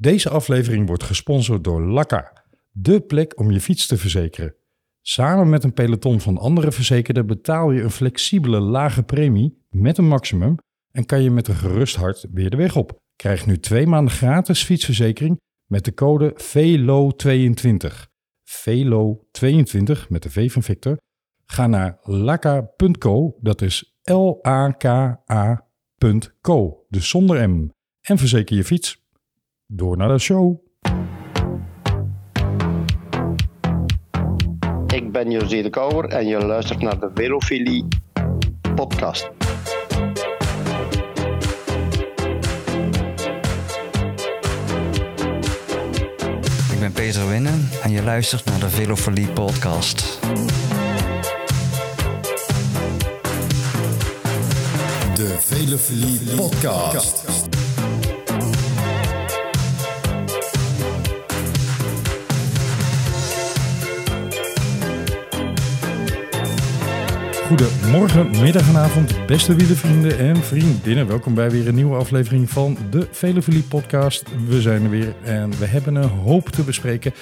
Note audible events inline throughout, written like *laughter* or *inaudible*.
Deze aflevering wordt gesponsord door Lakka, de plek om je fiets te verzekeren. Samen met een peloton van andere verzekerden betaal je een flexibele lage premie met een maximum en kan je met een gerust hart weer de weg op. Krijg nu twee maanden gratis fietsverzekering met de code VELO22. VELO22 met de V van Victor. Ga naar laka.co, dat is L-A-K-A.co, dus zonder M. En verzeker je fiets. Door naar de show. Ik ben José de Kouwer en je luistert naar de Velofilie podcast. Ik ben Peter Winnen en je luistert naar de Velofolie podcast. De Velofilie podcast. Goedemorgen, middag en avond, beste wielervrienden en vriendinnen. Welkom bij weer een nieuwe aflevering van de Velofilie podcast. We zijn er weer en we hebben een hoop te bespreken.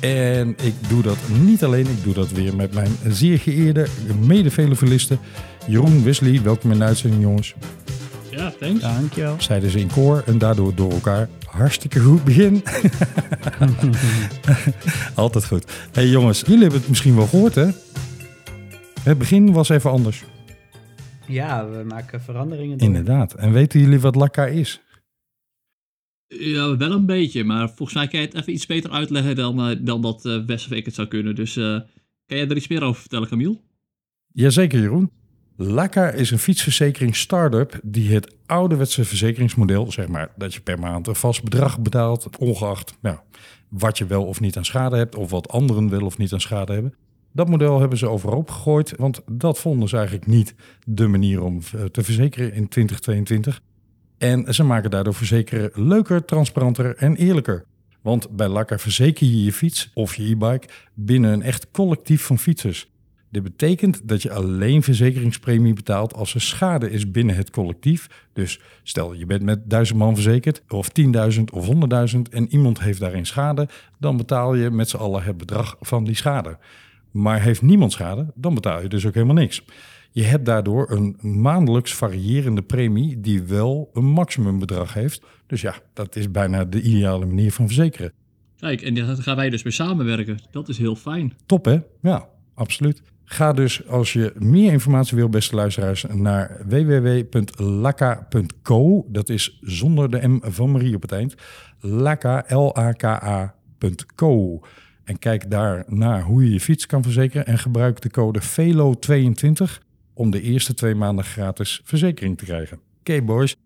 En ik doe dat niet alleen, ik doe dat weer met mijn zeer geëerde mede-velofilisten. Jeroen Wesley, welkom in de uitzending jongens. Ja, thanks. Dankjewel. Zeiden ze in koor en daardoor door elkaar. Hartstikke goed begin. *laughs* Altijd goed. hey jongens, jullie hebben het misschien wel gehoord hè? Het begin was even anders. Ja, we maken veranderingen. door. Inderdaad. En weten jullie wat Lakka is? Ja, wel een beetje, maar volgens mij kan je het even iets beter uitleggen dan, eh, dan dat eh Wes of ik het zou kunnen. Dus eh, kan jij er iets meer over vertellen, Camille? Jazeker Jeroen. Lakka is een fietsverzekering start-up die het ouderwetse verzekeringsmodel, zeg maar dat je per maand een vast bedrag betaalt, ongeacht ja, wat je wel of niet aan schade hebt of wat anderen wel of niet aan schade hebben. Dat model hebben ze overhoop gegooid, want dat vonden ze eigenlijk niet de manier om eh, te verzekeren in 2022. En ze maken daardoor verzekeren leuker, transparanter en eerlijker. Want bij Lakka verzeker je je fiets of je e-bike binnen een echt collectief van fietsers. Dit betekent dat je alleen verzekeringspremie betaalt als er schade is binnen het collectief. Dus stel je bent met duizend man verzekerd, of 10.000 of 100.000 en iemand heeft daarin schade, dan betaal je met z'n allen het bedrag van die schade. Maar heeft niemand schade, dan betaal je dus ook helemaal niks. Je hebt daardoor een maandelijks variërende premie die wel een maximumbedrag heeft. Dus ja, dat is bijna de ideale manier van verzekeren. Kijk, en daar gaan wij dus mee samenwerken. Dat is heel fijn. Top hè? Ja, absoluut. Ga dus als je meer informatie wil, beste luisteraars, naar www.laka.co. Dat is zonder de M van Marie op het eind. Laka, L-A-K-A.co. En kijk daar naar hoe je je fiets kan verzekeren. En gebruik de code VELO22 om de eerste twee maanden gratis verzekering te krijgen. Oké boys,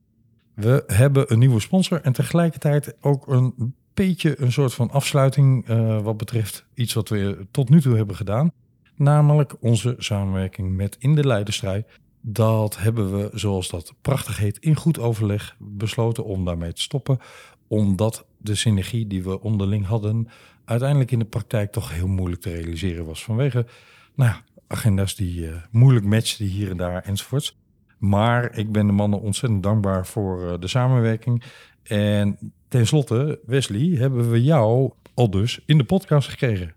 we hebben een nieuwe sponsor en tegelijkertijd ook een beetje een soort van afsluiting eh, wat betreft iets wat we tot nu toe hebben gedaan. Namelijk onze samenwerking met In de Leidenstrijd. Dat hebben we, zoals dat prachtig heet, in goed overleg besloten om daarmee te stoppen. Omdat de synergie die we onderling hadden uiteindelijk in de praktijk toch heel moeilijk te realiseren was. Vanwege nou ja, agenda's die eh, moeilijk matchten hier en daar enzovoorts. Maar ik ben de mannen ontzettend dankbaar voor eh, de samenwerking. En tenslotte, Wesley, hebben we jou al dus in de podcast gekregen.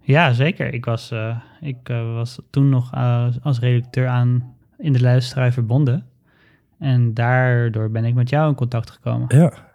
Ja, zeker. Ik was, eh, ik, was toen nog als redacteur aan in de luisteraar verbonden. En daardoor ben ik met jou in contact gekomen. Ja,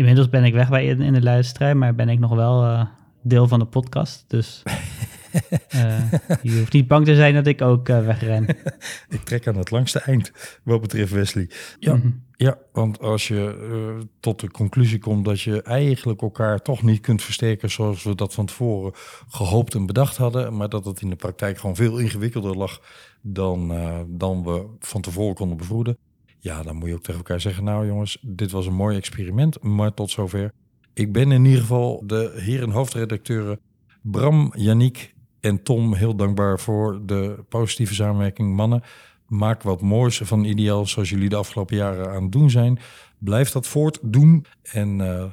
Inmiddels ben ik weg bij in, in de luisteraar, maar ben ik nog wel eh, deel van de podcast. Dus *laughs* eh, je hoeft niet bang te zijn dat ik ook eh, wegren. *laughs* ik trek aan het langste eind wat betreft Wesley. Ja, Mhm. ja want als je tot de conclusie komt dat je eigenlijk elkaar toch niet kunt versterken zoals we dat van tevoren gehoopt en bedacht hadden, maar dat het in de praktijk gewoon veel ingewikkelder lag dan, dan we van tevoren konden bevroeden. Ja, dan moet je ook tegen elkaar zeggen, nou jongens, dit was een mooi experiment, maar tot zover. Ik ben in ieder geval de heren hoofdredacteuren Bram, Yannick en Tom heel dankbaar voor de positieve samenwerking. Mannen, maak wat moois van ideaal zoals jullie de afgelopen jaren aan het doen zijn. Blijf dat voortdoen en eh,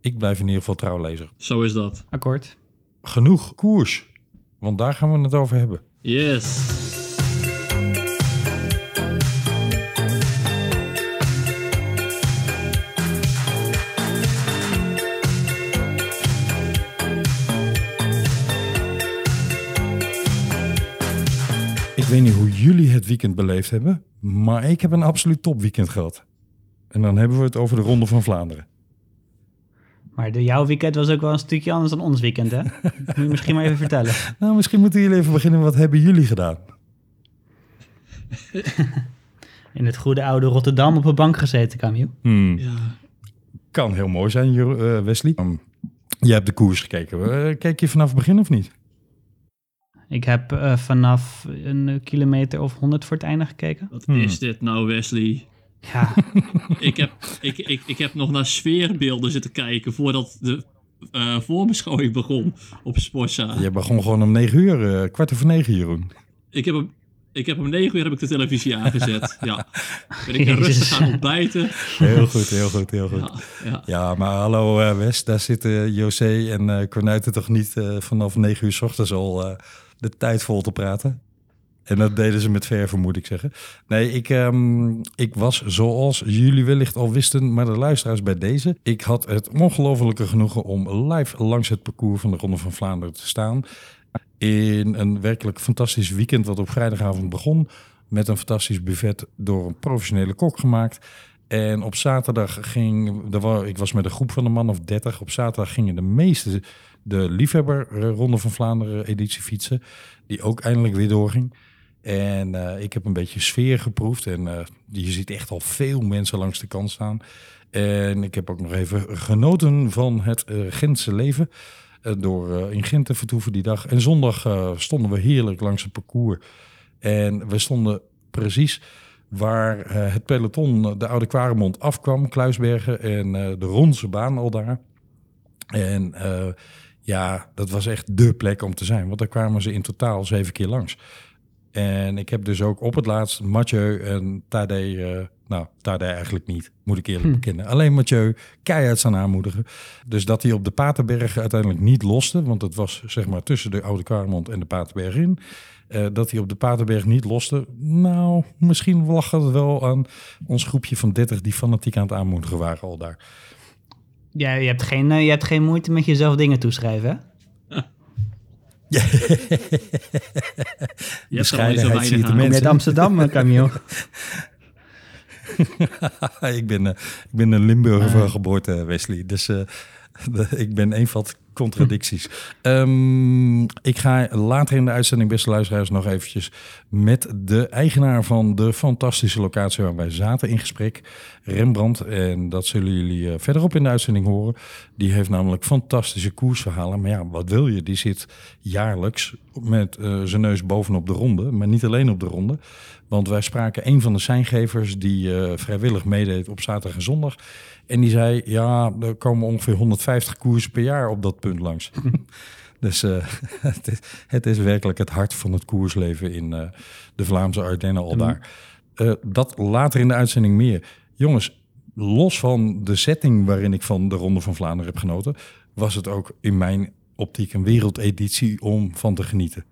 ik blijf in ieder geval trouwlezer. Zo is dat. Akkoord. Genoeg koers, want daar gaan we het over hebben. Yes. Weet niet hoe jullie het weekend beleefd hebben, maar ik heb een absoluut topweekend gehad. En dan hebben we het over de Ronde van Vlaanderen. Maar de, jouw weekend was ook wel een stukje anders dan ons weekend, hè? *laughs* Moet je misschien maar even vertellen. Nou, misschien moeten jullie even beginnen. Wat hebben jullie gedaan? *laughs* In het goede oude Rotterdam op een bank gezeten, Camille. Hmm, Ja, kan heel mooi zijn, eh, Wesley. Um, jij hebt de koers gekeken. Eh, Kijk je vanaf het begin of niet? Ik heb eh, vanaf een kilometer of 100 voor het einde gekeken. wat Hmm. is dit nou, Wesley? Ja, *laughs* ik, heb, ik, ik, ik heb nog naar sfeerbeelden zitten kijken voordat de eh voorbeschouwing begon op Sportza. Je begon gewoon om negen uur, eh, kwart over negen, Jeroen. Ik heb hem, ik heb om negen uur heb ik de televisie aangezet. *laughs* Ja. Ben ik Jezus. rustig gaan ontbijten. Heel goed, heel goed, heel goed. Ja, ja. Ja, maar hallo Wes, daar zitten José en eh Cornuiten toch niet eh, vanaf negen uur s ochtends al eh, de tijd vol te praten? En dat deden ze met verven, moet ik zeggen. Nee, ik, ehm, ik was zoals jullie wellicht al wisten, maar de luisteraars bij deze. Ik had het ongelofelijke genoegen om live langs het parcours van de Ronde van Vlaanderen te staan. In een werkelijk fantastisch weekend wat op vrijdagavond begon. Met een fantastisch buffet door een professionele kok gemaakt. En op zaterdag ging, ik was met een groep van een man of 30. Op zaterdag gingen de meeste de liefhebber eh, Ronde van Vlaanderen editie fietsen. Die ook eindelijk weer doorging. En eh, ik heb een beetje sfeer geproefd. En eh, je ziet echt al veel mensen langs de kant staan. En ik heb ook nog even genoten van het Gentse leven. door in Gent te vertoeven die dag. En zondag stonden we heerlijk langs het parcours. En we stonden precies waar het peloton de Oude Kwaremond afkwam, Kluisbergen en de Ronse baan al daar. En ja, dat was echt dé plek om te zijn, want daar kwamen ze in totaal zeven keer langs. En ik heb dus ook op het laatst Mathieu en Tadej, eh, nou Tadej eigenlijk niet, moet ik eerlijk Hm. bekennen. Alleen Mathieu keihard staan aanmoedigen. Dus dat hij op de Paterberg uiteindelijk niet loste, want het was zeg maar tussen de Oude Kwaremond en de Paterberg in. eh, dat hij op de Paterberg niet loste. Nou, misschien lag het wel aan ons groepje van 30 die fanatiek aan het aanmoedigen waren al daar. Ja je, hebt geen, eh, je hebt geen moeite met jezelf dingen toeschrijven, hè? *laughs* Je niet zo Bescheidenheid zie je weinig te aan. Kom je uit. Amsterdam, eh, Camille? *laughs* ik, ben, eh, ik ben een Limburger van geboorte, Wesley. Dus eh, *laughs* ik ben eenvat contradicties. Ehm, ik ga later in de uitzending, beste luisteraars, nog eventjes met de eigenaar van de fantastische locatie waar wij zaten in gesprek, Rembrandt. En dat zullen jullie eh, verderop in de uitzending horen. Die heeft namelijk fantastische koersverhalen. Maar ja, wat wil je? Die zit jaarlijks met eh, zijn neus bovenop de ronde, maar niet alleen op de ronde. Want wij spraken een van de zijngevers die eh, vrijwillig meedeed op zaterdag en zondag. En die zei, ja, er komen ongeveer 150 koersen per jaar op dat punt langs. *laughs* dus eh, *laughs* het, is, het is werkelijk het hart van het koersleven in eh, de Vlaamse Ardennen al daar. Eh, dat later in de uitzending meer. Jongens, los van de setting waarin ik van de Ronde van Vlaanderen heb genoten... was het ook in mijn optiek een wereldeditie om van te genieten.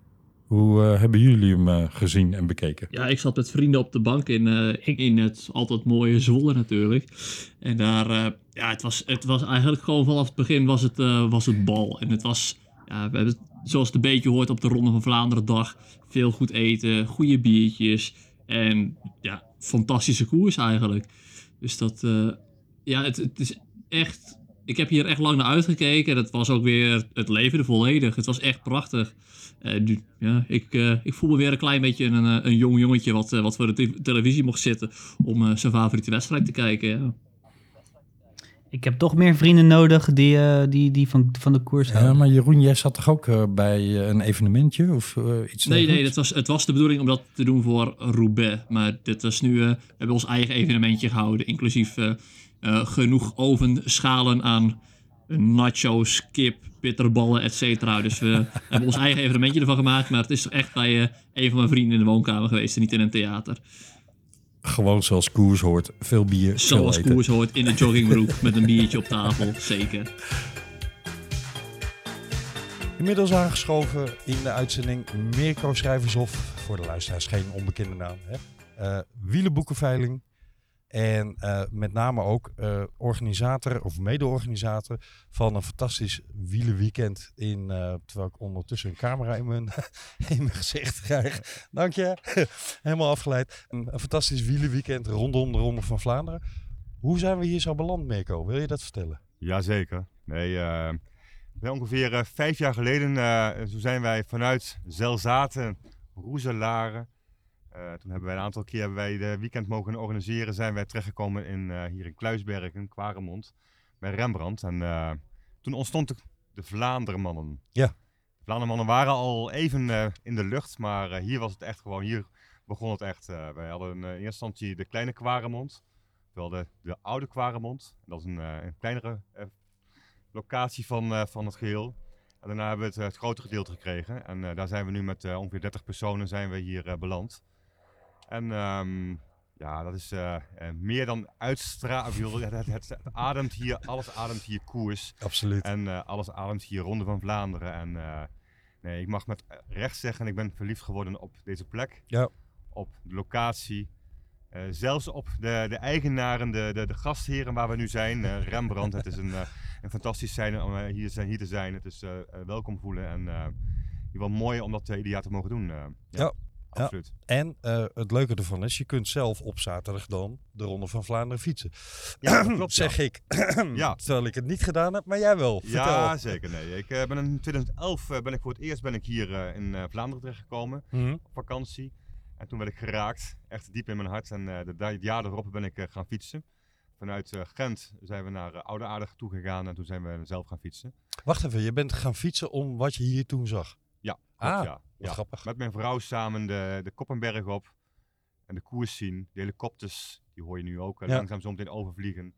Hoe eh, hebben jullie hem eh, gezien en bekeken? Ja, ik zat met vrienden op de bank in, eh, in het altijd mooie Zwolle natuurlijk. En daar, ja, het was, het was eigenlijk gewoon vanaf het begin was het, was het bal. En het was, ja, we hebben zoals het een beetje hoort op de Ronde van Vlaanderen dag, veel goed eten, goede biertjes en ja, fantastische koers eigenlijk. Dus dat, ja, het, het is echt, ik heb hier echt lang naar uitgekeken en het was ook weer, het levende volledig. Het was echt prachtig. Eh, nu, ja, ik, eh, ik voel me weer een klein beetje een, eh, een jong jongetje wat, wat voor de te- televisie mocht zitten om eh, zijn favoriete wedstrijd te kijken. Ja. Ik heb toch meer vrienden nodig die, eh, die, die van, van de koers Ja, houden. maar Jeroen, jij zat toch ook bij een evenementje of iets Nee, nee, dat was, het was de bedoeling om dat te doen voor Roubaix. Maar dit was nu, eh, we hebben ons eigen evenementje gehouden, inclusief eh, genoeg ovenschalen aan nachos, kip, bitterballen, et cetera. Dus we *laughs* hebben ons eigen evenementje ervan gemaakt. Maar het is echt bij eh, een van mijn vrienden in de woonkamer geweest en niet in een theater. Gewoon zoals koers hoort. Veel bier, Zoals koers hoort in de joggingbroek *laughs* met een biertje op tafel, zeker. Inmiddels aangeschoven in de uitzending Mirko Schrijvershof. Voor de luisteraars geen onbekende naam. Hè? Eh, wielenboekenveiling. En eh, met name ook eh, organisator of mede-organisator van een fantastisch wielenweekend. In, eh, terwijl ik ondertussen een camera in mijn, *laughs* in mijn gezicht krijg. Dank je. *laughs* Helemaal afgeleid. Een, fantastisch wielenweekend rondom de Ronde van Vlaanderen. Hoe zijn we hier zo beland, Mirko? Wil je dat vertellen? Jazeker. Nee, ongeveer vijf jaar geleden zo zijn wij vanuit Zelzaten, Roeselare. Eh, toen hebben wij een aantal keer hebben wij de weekend mogen organiseren. Zijn wij terechtgekomen in, eh, hier in Kluisbergen, Kwaremond, bij Rembrandt. En eh, toen ontstond de, de Vlaandermannen. Ja. De Vlaandermannen waren al even in de lucht, maar hier was het echt gewoon, hier begon het echt. wij hadden in eerste instantie de kleine Kwaremond. Wel de, de oude Kwaremond. Dat is een, een kleinere locatie van, van het geheel. En daarna hebben we het, eh, het grote gedeelte gekregen. En daar zijn we nu met ongeveer 30 personen zijn we hier beland. En ehm, ja, dat is eh, eh, meer dan uitstralen. Het, het, het, het ademt hier, alles ademt hier koers. Absoluut. En eh, alles ademt hier Ronde van Vlaanderen. En nee, ik mag met recht zeggen, ik ben verliefd geworden op deze plek. Ja. Op de locatie. Zelfs op de, de eigenaren, de, de, de gastheren waar we nu zijn. Rembrandt, het is een, een fantastisch zijn om hier, zijn, hier te zijn. Het is welkom voelen en wel mooi om dat ieder jaar te mogen doen. Ja. Absoluut. En uh, het leuke ervan is, je kunt zelf op zaterdag dan de Ronde van Vlaanderen fietsen. Ja, *clears throat* klopt, zeg ik. *clears throat* Ja. Terwijl ik het niet gedaan heb, maar jij wel. Vertel. Ja, zeker. Nee. Ik uh, ben in 2011 uh, ben ik voor het eerst ben ik hier in Vlaanderen terechtgekomen Mhm. op vakantie. En toen werd ik geraakt, echt diep in mijn hart. En uh, de, het jaar erop ben ik uh, gaan fietsen. Vanuit uh, Gent zijn we naar Oude Aardig toe gegaan en toen zijn we zelf gaan fietsen. Wacht even, je bent gaan fietsen om wat je hier toen zag? Ja, ah, ja. Ja. grappig. Met mijn vrouw samen de, de Koppenberg op en de koers zien. De helikopters, die hoor je nu ook ja. langzaam zo meteen overvliegen.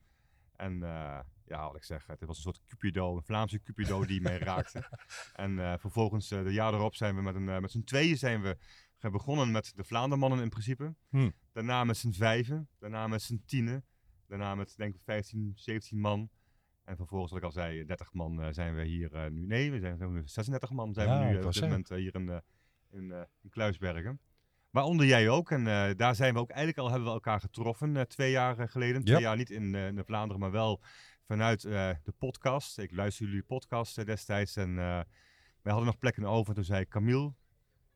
En uh, ja, wat ik zeg, het was een soort Cupido, een Vlaamse Cupido die mij raakte. *laughs* En uh, vervolgens, uh, de jaar erop, zijn we met, een, met z'n tweeën zijn we begonnen met de Vlaandermannen in principe. Hm. Daarna met z'n vijven, daarna met z'n tienen. Daarna met denk ik 15, 17 man. En vervolgens, wat ik al zei, 30 man uh, zijn we hier uh, nu. Nee, we zijn nu 36 man zijn ja, we nu op dit moment hier in, in, in, Kluisbergen. Waaronder jij ook. En daar zijn we ook eigenlijk al hebben we elkaar getroffen twee jaar geleden. Twee ja. jaar niet in, in Vlaanderen, maar wel vanuit de podcast. Ik luister jullie podcast destijds en wij hadden nog plekken over. Toen zei Camille,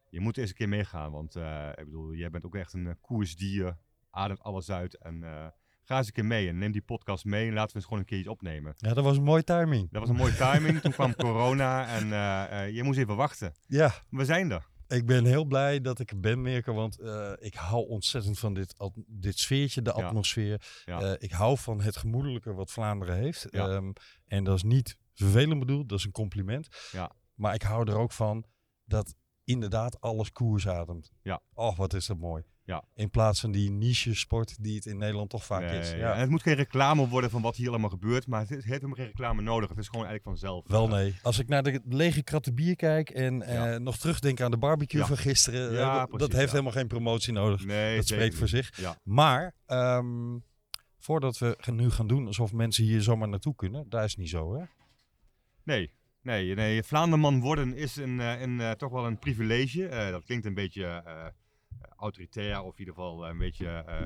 je moet eens een keer meegaan. Want ik bedoel, jij bent ook echt een koersdier. Ademt alles uit. En ga eens een keer mee. En neem die podcast mee. En laten we eens gewoon een keer iets opnemen. Ja, dat was een mooie timing. Dat was een mooie timing. Toen kwam *laughs* corona. En eh, je moest even wachten. Ja. We zijn er. Ik ben heel blij dat ik er ben, Mirko. Want uh, ik hou ontzettend van dit, dit sfeertje, de atmosfeer. Ja. ik hou van het gemoedelijke wat Vlaanderen heeft. Ja. Um, en dat is niet vervelend bedoeld. Dat is een compliment. Ja. Maar ik hou er ook van dat inderdaad alles koers ademt. Ja. Och, wat is dat mooi. Ja. In plaats van die niche sport die het in Nederland toch vaak nee, is. Ja. Het moet geen reclame worden van wat hier allemaal gebeurt, maar het heeft helemaal geen reclame nodig. Het is gewoon eigenlijk vanzelf. Wel nee. Als ik naar de lege kratten bier kijk en ja. uh, nog terugdenk aan de barbecue van gisteren, ja, dat, precies, dat heeft helemaal geen promotie nodig. Nee, dat spreekt voor zich. Maar um, voordat we nu gaan doen alsof mensen hier zomaar naartoe kunnen, daar is niet zo hè? Nee, Nee, nee, Vlaanderman worden is een, een, een, toch wel een privilege. Uh, dat klinkt een beetje uh, autoritair of in ieder geval een beetje... Uh,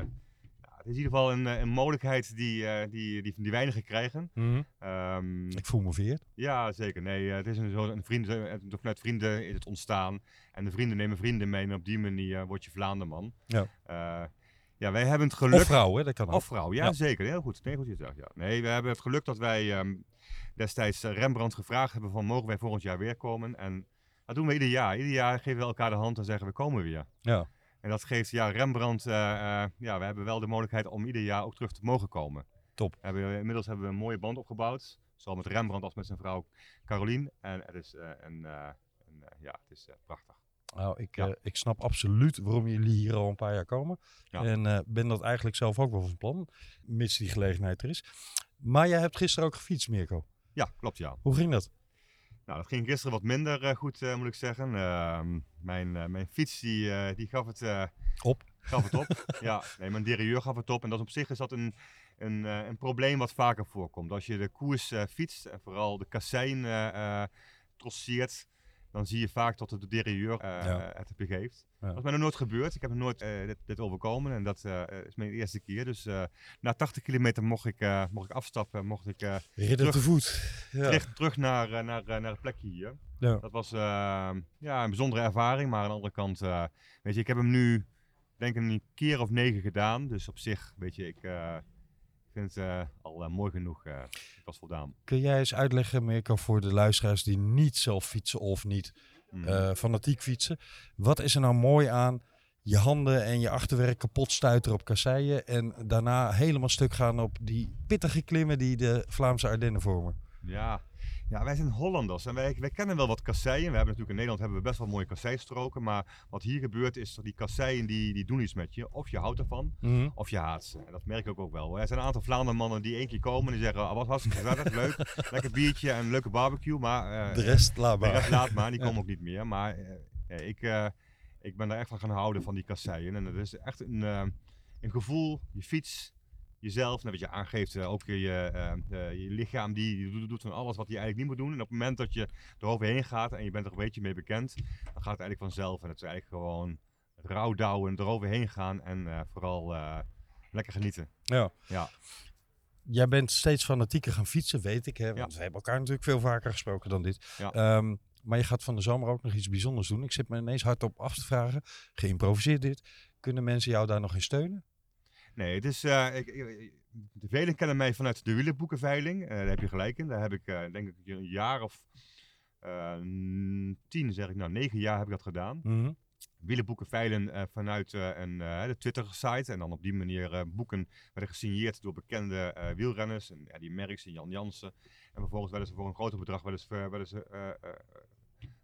ja, het is in ieder geval een, een mogelijkheid die, die, die, die weinigen krijgen. Mm Ehm, -hmm. um, Ik voel me veerd. Ja, zeker. Nee, het is een, zo een vrienden, vanuit vrienden is het ontstaan. En de vrienden nemen vrienden mee en op die manier word je Vlaanderman. Ja. Ja, wij hebben het geluk... Of vrouw, hè? Dat kan ook. Of vrouw, ja, ja. zeker. Heel goed. Nee, goed gezegd, ja. Nee, we hebben het geluk dat wij um, destijds Rembrandt gevraagd hebben van mogen wij volgend jaar weer komen. En dat doen we ieder jaar. Ieder jaar geven we elkaar de hand en zeggen we komen weer. Ja. En dat geeft, ja, Rembrandt, uh, uh, ja, we hebben wel de mogelijkheid om ieder jaar ook terug te mogen komen. Top. We inmiddels hebben we een mooie band opgebouwd. Zowel met Rembrandt als met zijn vrouw Carolien. En het is, uh, een, een, ja, het is prachtig. Nou, ik, ja. ik snap absoluut waarom jullie hier al een paar jaar komen. Ja. En ben dat eigenlijk zelf ook wel van plan, mits die gelegenheid er is. Maar jij hebt gisteren ook gefietst, Mirko. Ja, klopt ja. Hoe ging dat? Nou, dat ging gisteren wat minder uh, goed, moet ik zeggen. Ehm, mijn, mijn fiets die, die gaf het op. Gaf het op. *laughs* ja, nee, mijn derailleur gaf het op. En dat op zich is dat een, een, een probleem wat vaker voorkomt. Als je de koers fietst en vooral de kassein trosseert, dan zie je vaak dat de derailleur eh, Ja. het begeeft. Ja. Dat is mij nog nooit gebeurd. Ik heb nog nooit eh, dit, dit overkomen en dat eh, is mijn eerste keer. Dus na 80 kilometer mocht ik, mocht ik afstappen, mocht ik Terug. te voet. Ja. terug, terug naar, naar, naar het plekje hier. Dat was eh, ja, een bijzondere ervaring, maar aan de andere kant, weet je, ik heb hem nu denk ik een keer of negen gedaan. Dus op zich, weet je, ik vind het eh, al eh, mooi genoeg. eh ik was voldaan. Kun jij eens uitleggen, Mirko, voor de luisteraars die niet zelf fietsen of niet Mm. eh, fanatiek fietsen. Wat is er nou mooi aan je handen en je achterwerk kapot stuiteren op kasseien en daarna helemaal stuk gaan op die pittige klimmen die de Vlaamse Ardennen vormen? Ja. Ja, wij zijn Hollanders en wij, wij kennen wel wat kasseien. We hebben natuurlijk in Nederland hebben we best wel mooie kasseistroken. Maar wat hier gebeurt is dat die kasseien die, die doen iets met je. Of je houdt ervan, Mhm. of je haat ze. En dat merk ik ook wel. Er zijn een aantal Vlaandermannen die één keer komen en die zeggen... Oh, wat hartstikke gezellig, *laughs* leuk, lekker biertje en een leuke barbecue. Maar eh, De rest laat de rest maar. laat maar, die *laughs* komen ook niet meer. Maar eh, ja, ik, eh, ik ben daar echt van gaan houden van die kasseien. En het is echt een, een gevoel, je fiets, jezelf, wat je aangeeft, eh, ook je, eh, eh, je lichaam, die, die doet, van alles wat hij eigenlijk niet moet doen. En op het moment dat je eroverheen gaat en je bent er een beetje mee bekend, dan gaat het eigenlijk vanzelf. En het is eigenlijk gewoon rouwdouwen, eroverheen gaan en eh, vooral eh, lekker genieten. Ja. Ja. Jij bent steeds fanatieker gaan fietsen, weet ik. Hè? Want Ja. we hebben elkaar natuurlijk veel vaker gesproken dan dit. Ja. Ehm, maar je gaat van de zomer ook nog iets bijzonders doen. Ik zit me ineens hardop af te vragen. Geïmproviseerd dit. Kunnen mensen jou daar nog in steunen? Nee, het is, eh, ik, velen kennen mij vanuit de wielenboekenveiling. Eh, daar heb je gelijk in. Daar heb ik, eh, denk ik, een jaar of tien, zeg ik nou, negen jaar heb ik dat gedaan. Wielenboeken veilen vanuit een, de Twitter-site. En dan op die manier boeken werden gesigneerd door bekende wielrenners. En, ja, die Merckx en Jan Jansen. En vervolgens werden ze voor een groter bedrag werden ze, werden ze,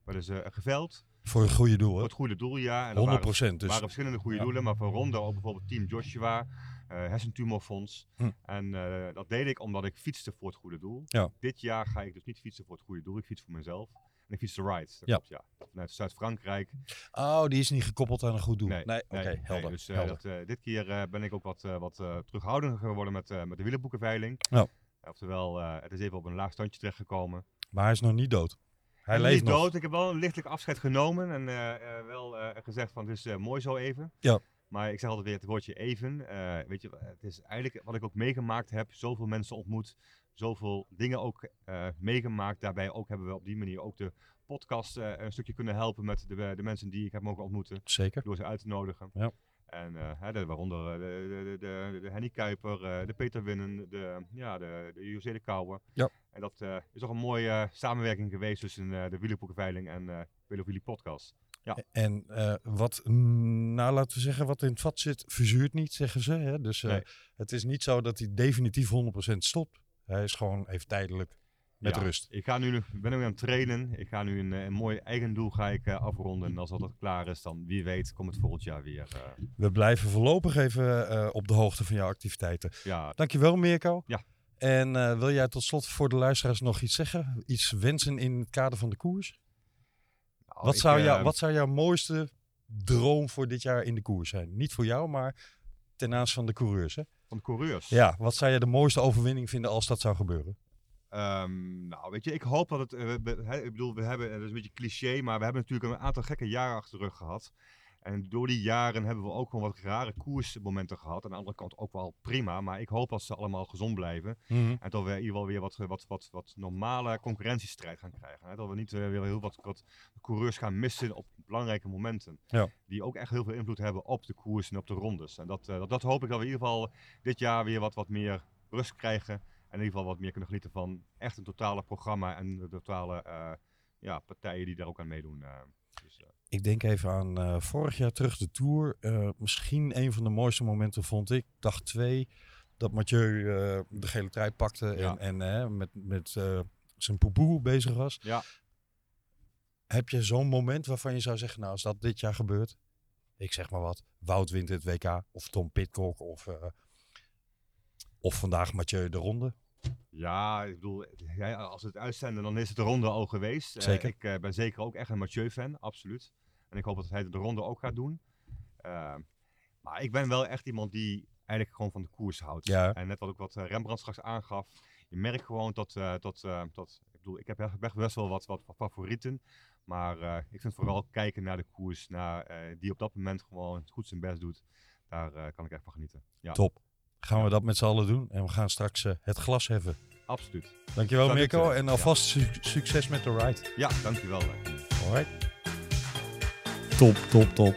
werden ze geveld. Voor het goede doel, Voor hè? het goede doel, ja. En dat 100 waren procent. er Dus waren verschillende goede ja. doelen, maar voor Ronde ook bijvoorbeeld Team Joshua, eh Hersentumorfonds. Hm. En eh, dat deed ik omdat ik fietste voor het goede doel. Ja. Dit jaar ga ik dus niet fietsen voor het goede doel, ik fiets voor mezelf. En ik fiets de Ride, dat Ja. klopt, ja. Vanuit Zuid-Frankrijk. Oh, die is niet gekoppeld aan een goed doel. Nee, Nee, oké, helder. dus eh, helder. dat, dit keer ben ik ook wat, wat terughoudender geworden met, met de wielerboekenveiling. Ja. Oftewel, het is even op een laag standje terechtgekomen. Maar hij is nog niet dood. Hij leeft niet nog. dood. Ik heb wel een lichtelijk afscheid genomen en eh, eh, wel eh, gezegd van het is mooi zo even. Ja. Maar ik zeg altijd weer het woordje even. Weet je, het is eigenlijk wat ik ook meegemaakt heb. Zoveel mensen ontmoet. Zoveel dingen ook meegemaakt. Daarbij ook hebben we op die manier ook de podcast een stukje kunnen helpen met de, de mensen die ik heb mogen ontmoeten. Zeker. Door ze uit te nodigen. Ja. En eh, hè, de- waaronder eh, de, de, de, Henny Kuiper, eh, de Peter Winnen, de, ja, de, de José de Kouwer. Ja. En dat is toch een mooie samenwerking geweest tussen de Wielerboekenveiling en Willow Willy Podcast. En eh, wat, nou laten we zeggen, wat in het vat zit, verzuurt niet, zeggen ze. Hè? Dus Nee. het is niet zo dat hij definitief 100% stopt. Hij is gewoon even tijdelijk met Ja, rust. Ik ga nu, ben nu aan het trainen. Ik ga nu een, eh, een mooi eigen doel ga ik, eh, afronden. En als dat klaar is, dan wie weet komt het volgend jaar weer. eh, We blijven voorlopig even op de hoogte van jouw activiteiten. ja, Dankjewel Mirko. Ja. En wil jij tot slot voor de luisteraars nog iets zeggen? Iets wensen in het kader van de koers? nou, wat, ik, zou jou, wat zou jouw mooiste droom voor dit jaar in de koers zijn? Niet voor jou, maar ten aanzien van de coureurs. Hè? Van de coureurs. Ja, wat zou je de mooiste overwinning vinden als dat zou gebeuren? Ehm, nou, weet je, ik hoop dat het. eh, we- ik bedoel, we hebben, dat is een beetje cliché, maar we hebben natuurlijk een aantal gekke jaren achter de rug gehad. En door die jaren hebben we ook gewoon wat rare koersmomenten gehad. Aan de andere kant ook wel prima, maar ik hoop dat ze allemaal gezond blijven. En dat we in ieder geval weer wat, wat, wat, wat normale concurrentiestrijd gaan krijgen. Hè? Dat we niet eh, weer heel wat, wat coureurs gaan missen op belangrijke momenten. Ja. Die ook echt heel veel invloed hebben op de koers en op de rondes. En dat, eh, dat, dat hoop ik dat we in ieder geval dit jaar weer wat, wat meer rust krijgen. En in ieder geval wat meer kunnen genieten van echt een totale programma en de totale eh, ja, partijen die daar ook aan meedoen. eh. dus, eh, Ik denk even aan vorig jaar terug de Tour. Misschien een van de mooiste momenten vond ik, dag twee, dat Mathieu de gele trui pakte Ja. en, en met, met zijn poepoe bezig was. Ja. Heb je zo'n moment waarvan je zou zeggen, nou als dat dit jaar gebeurt, ik zeg maar wat, Wout wint het WK of Tom Pitcock of, of vandaag Mathieu de Ronde. Ja, ik bedoel, ja, als we het uitzenden, dan is het de ronde al geweest. Eh, Zeker. ik eh, ben zeker ook echt een Mathieu-fan, absoluut. En ik hoop dat hij de ronde ook gaat doen. Eh, maar ik ben wel echt iemand die eigenlijk gewoon van de koers houdt. Ja. En net wat ook wat eh, Rembrandt straks aangaf. Je merkt gewoon dat, dat, dat ik bedoel, ik heb echt best wel wat, wat favorieten. Maar ik vind vooral kijken naar de koers, naar, eh, die op dat moment gewoon goed zijn best doet. Daar kan ik echt van genieten. Ja, Top. Gaan we dat met z'n allen doen en we gaan straks eh, het glas heffen. absoluut. Dankjewel Zal ik, Mirko en alvast su- succes met de ride. Ja, dankjewel. eh. Alright. Top, top, top.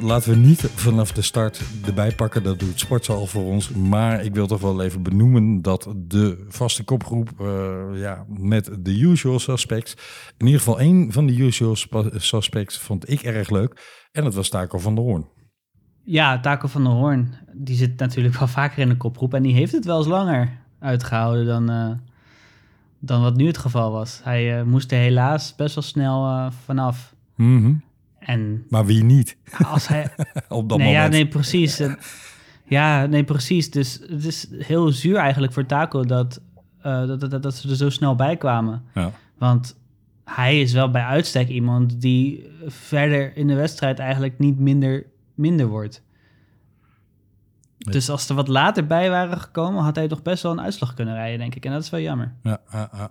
Laten we niet vanaf de start erbij pakken. Dat doet Sportzaal voor ons. Maar ik wil toch wel even benoemen dat de vaste kopgroep eh, ja, met de usual suspects. In ieder geval één van de usual suspects vond ik erg leuk. En dat was Taco van der Hoorn. Ja, Taco van der Hoorn, die zit natuurlijk wel vaker in de kopgroep. En die heeft het wel eens langer uitgehouden dan, eh, dan wat nu het geval was. Hij eh, moest er helaas best wel snel eh, vanaf. Mhm. En Maar wie niet als hij... *laughs* op dat nee, ja, moment? nee, precies. *laughs* Ja, nee, precies. Dus het is heel zuur eigenlijk voor Taco dat, dat, dat, dat ze er zo snel bij kwamen. Ja. Want hij is wel bij uitstek iemand die verder in de wedstrijd eigenlijk niet minder, minder wordt. Dus als er wat later bij waren gekomen, had hij toch best wel een uitslag kunnen rijden, denk ik. En dat is wel jammer. Ja, ja, ja.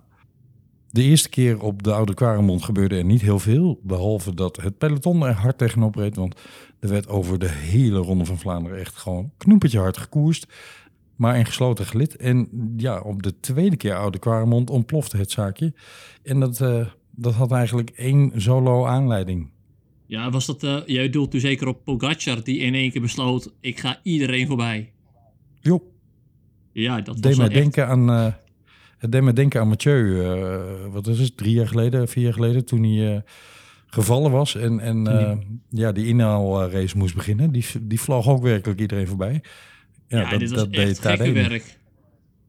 De eerste keer op de Oude Quaremont gebeurde er niet heel veel. Behalve dat het peloton er hard tegenop reed. Want er werd over de hele Ronde van Vlaanderen echt gewoon knoepertje hard gekoerst. Maar in gesloten gelid. En ja, op de tweede keer Oude Quaremont ontplofte het zaakje. En dat, eh, dat had eigenlijk één solo aanleiding. Ja, was dat, eh, jij doelt nu zeker op Pogacar die in één keer besloot, ik ga iedereen voorbij. Jo, Ja, dat deed was mij echt... denken aan... eh, het deed mij denken aan Mathieu. eh, wat is het? Drie jaar geleden, vier jaar geleden, toen hij gevallen was en, en eh, ja, die inhaalrace moest beginnen. Die, die vloog ook werkelijk iedereen voorbij. Ja, Ja, dit was echt deed gekke werk.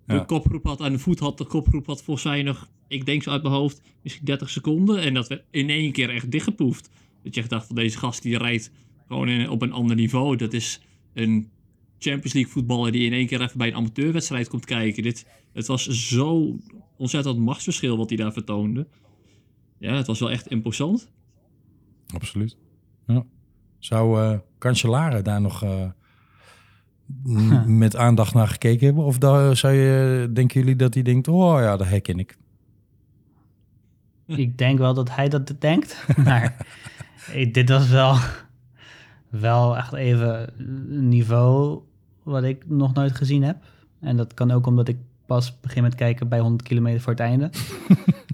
De Ja. kopgroep had aan de voet, had de kopgroep had volgens mij nog, ik denk zo uit mijn hoofd, misschien 30 seconden. En dat werd in één keer echt dichtgepoefd. Dat je echt dacht van deze gast die rijdt gewoon in- op een ander niveau. Dat is een Champions League voetballer die in één keer even bij een amateurwedstrijd komt kijken. Dit, het was zo ontzettend machtsverschil wat hij daar vertoonde. Ja, het was wel echt imposant. Absoluut. Ja. Zou eh Cancellara daar nog eh, *laughs* met aandacht naar gekeken hebben? Of daar, zou je, denken jullie dat hij denkt, oh ja, dat herken ik. Ik denk wel dat hij dat denkt. *laughs* Maar dit was wel, wel echt even een niveau wat ik nog nooit gezien heb. En dat kan ook omdat ik pas begin met kijken bij 100 kilometer voor het einde.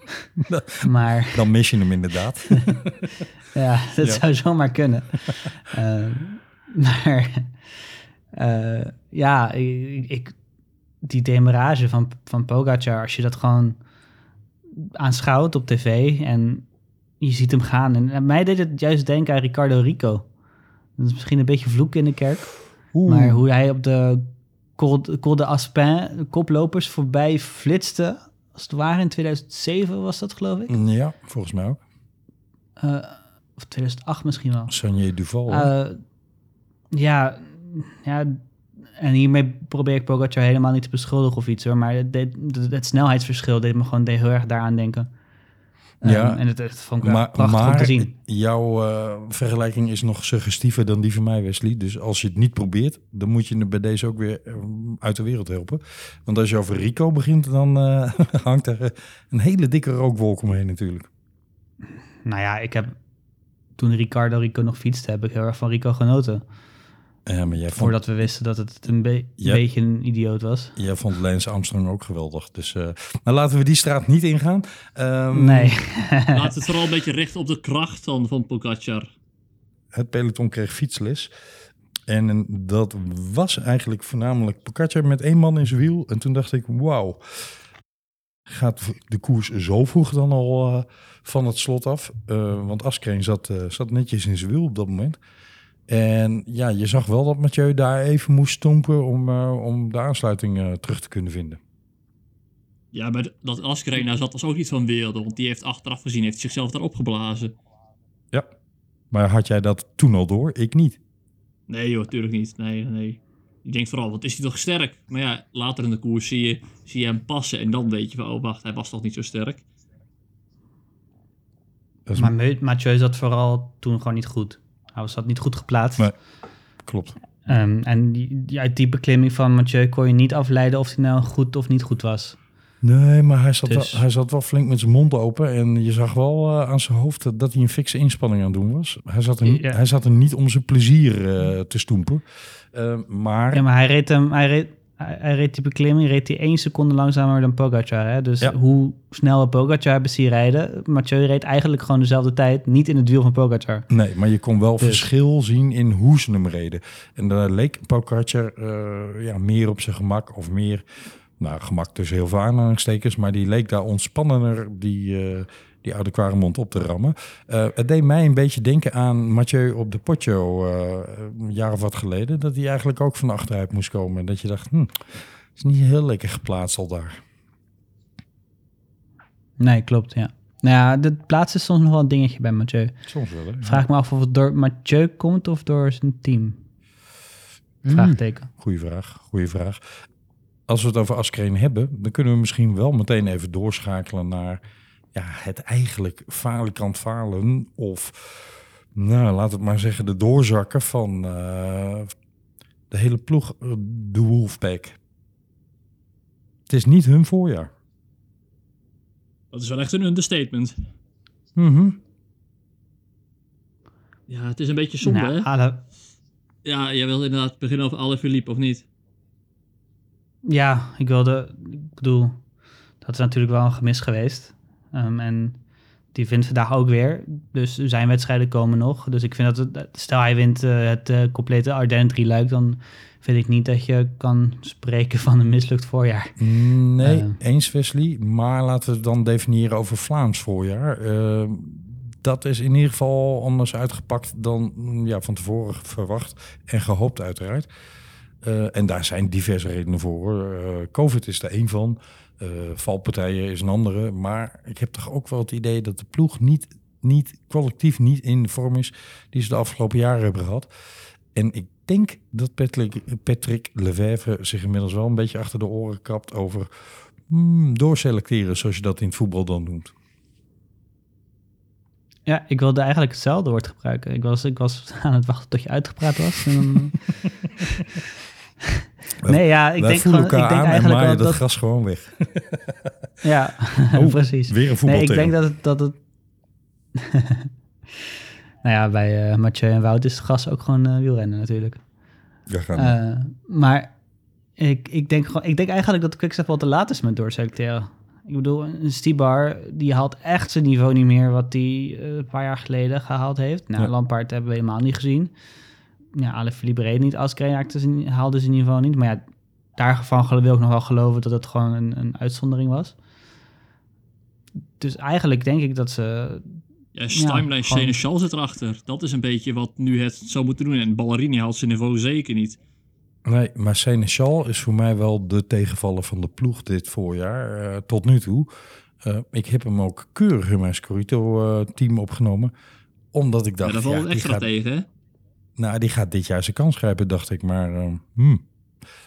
*laughs* maar Dan mis je hem inderdaad. *laughs* ja, dat Ja. zou zomaar kunnen. *laughs* Eh, maar eh, ja, ik, ik- die demarage van, van Pogacar, als je dat gewoon aanschouwt op tv en je ziet hem gaan. En aan mij deed het juist denken aan Ricardo Rico. Dat is misschien een beetje vloek in de kerk. Maar hoe hij op de Col, de Aspin de koplopers voorbij flitste. Als het ware in 2007 was dat, geloof ik. Ja, volgens mij ook. Eh, of 2008 misschien wel. Sanje Duval. Eh, ja, ja, en hiermee probeer ik Pogacar helemaal niet te beschuldigen of iets hoor. Maar het, deed- het, het snelheidsverschil deed me gewoon heel erg daaraan denken. Ehm, Ja, en het, ik wel maar prachtig om maar te zien. jouw eh, vergelijking is nog suggestiever dan die van mij, Wesley. Dus als je het niet probeert, dan moet je het bij deze ook weer eh, uit de wereld helpen. Want als je over Rico begint, dan eh, *laughs* hangt er een hele dikke rookwolk omheen natuurlijk. Nou ja, ik heb toen Ricardo Rico nog fietste, heb ik heel erg van Rico genoten. Ja, maar jij vond, Voordat we wisten dat het een be- Ja. beetje een idioot was. jij vond Lance Armstrong ook geweldig. Dus eh, nou, laten we die straat niet ingaan. Ehm, Nee. *laughs* Laten we *laughs* het vooral een beetje richten op de kracht van, van Pogacar. Het peloton kreeg fietsles. En dat was eigenlijk voornamelijk Pogacar met één man in zijn wiel. En toen dacht ik, wauw. Gaat de koers zo vroeg dan al eh, van het slot af? Eh, want Askreen zat, zat netjes in zijn wiel op dat moment. En ja, je zag wel dat Mathieu daar even moest stompen om, eh, om de aansluiting eh, terug te kunnen vinden. Ja, maar dat Askreen daar zat was ook iets van wereld. Want die heeft achteraf gezien, heeft zichzelf daar opgeblazen. Ja. Maar had jij dat toen al door? Ik niet. Nee joh, natuurlijk niet. Nee, nee. Je denkt vooral, wat is hij toch sterk? Maar ja, later in de koers zie je, zie je hem passen. En dan weet je van, oh wacht, hij was toch niet zo sterk. Is- Maar Mathieu zat vooral toen gewoon niet goed. Hij zat niet goed geplaatst. Nee. Klopt. Ehm, en die, die, uit die beklimming van Mathieu kon je niet afleiden of hij nou goed of niet goed was. Nee, maar hij zat, Dus- wel, hij zat wel flink met zijn mond open. En je zag wel eh, aan zijn hoofd dat hij een fikse inspanning aan het doen was. Hij zat er, Ja. hij zat er niet om zijn plezier eh, te stoempen. Eh, maar Ja, maar hij reed hem, hij reed, hij, reed die beklimming, reed hij één seconde langzamer dan Pogacar. Hè? Dus Ja. hoe snel we Pogacar hebben zien rijden, Mathieu reed eigenlijk gewoon dezelfde tijd, niet in het wiel van Pogacar. Nee, maar je kon wel Dus- verschil zien in hoe ze hem reden. En daar leek Pogacar eh ja, meer op zijn gemak of meer... Nou, gemak tussen heel veel aanhalingstekens, maar die leek daar ontspannender die, eh, die oude Quaremont op te rammen. Eh, het deed mij een beetje denken aan Mathieu op de Poggio eh, een jaar of wat geleden. Dat hij eigenlijk ook van achteruit moest komen. En dat je dacht, hm, is niet heel lekker geplaatst al daar. Nee, klopt, ja. Nou ja, de plaats is soms nog wel een dingetje bij Mathieu. Soms wel, hè? Vraag me af of het door Mathieu komt of door zijn team. Hmm. Vraagteken. Goeie vraag, goeie vraag. Als we het over Askreen hebben, dan kunnen we misschien wel meteen even doorschakelen naar ja, het eigenlijk falikant falen. Of, nou, laat het maar zeggen, de doorzakken van eh, de hele ploeg, eh, de Wolfpack. Het is niet hun voorjaar. Dat is wel echt een understatement. Mhm. Ja, het is een beetje zonde, Nou, hè? alle- Ja, jij wil inderdaad beginnen over Alaphilippe, of niet? ja, ik wilde, ik bedoel, dat is natuurlijk wel een gemis geweest. Ehm, en die wint vandaag ook weer. Dus zijn wedstrijden komen nog. Dus ik vind dat, het, stel hij wint eh, het eh, complete Ardennen drieluik, dan vind ik niet dat je kan spreken van een mislukt voorjaar. Nee, Eh. eens Wesley. Maar laten we het dan definiëren over Vlaams voorjaar. Eh, dat is in ieder geval anders uitgepakt dan mm, ja, van tevoren verwacht en gehoopt uiteraard. En daar zijn diverse redenen voor. Covid is er één van. Eh, valpartijen is een andere. Maar ik heb toch ook wel het idee dat de ploeg niet, niet collectief niet in de vorm is die ze de afgelopen jaren hebben gehad. En ik denk dat Patrick, Patrick Lefevre zich inmiddels wel een beetje achter de oren kapt over hmm, doorselecteren, zoals je dat in het voetbal dan noemt. Ja, ik wilde eigenlijk hetzelfde woord gebruiken. Ik was, ik was aan het wachten tot je uitgepraat was. En dan- *laughs* nee, ja, ik denk, gewoon, ik denk aan en eigenlijk wel dat dat... gras gewoon weg. *laughs* Ja, Oh, *laughs* precies. Weer een Nee, ik denk dat het... Dat het *laughs* nou ja, bij Mathieu en Wout is het gas ook gewoon eh, wielrennen natuurlijk. We gaan Eh, maar ik, ik, denk gewoon, ik denk eigenlijk dat Quickstep wel te laat is met doorselecteren. Ik bedoel, een Stibar, die haalt echt zijn niveau niet meer wat hij een paar jaar geleden gehaald heeft. Nou, Ja. Lampaard hebben we helemaal niet gezien. Ja, reed niet, raakte zijn- haalde zijn niveau niet. Maar ja, daarvan wil ik nog wel geloven dat het gewoon een, een uitzondering was. Dus eigenlijk denk ik dat ze... Ja, Steinlein, gewoon- Seneschal zit erachter. Dat is een beetje wat nu het zou moeten doen. En Ballerini haalt zijn niveau zeker niet. Nee, maar Seneschal is voor mij wel de tegenvaller van de ploeg dit voorjaar, eh, tot nu toe. Eh, ik heb hem ook keurig in mijn Scorito-team opgenomen, omdat ik Ja, dacht, daar valt ja, extra gaat, tegen, hè? Nou, die gaat dit jaar zijn kans grijpen, dacht ik. Maar hmm,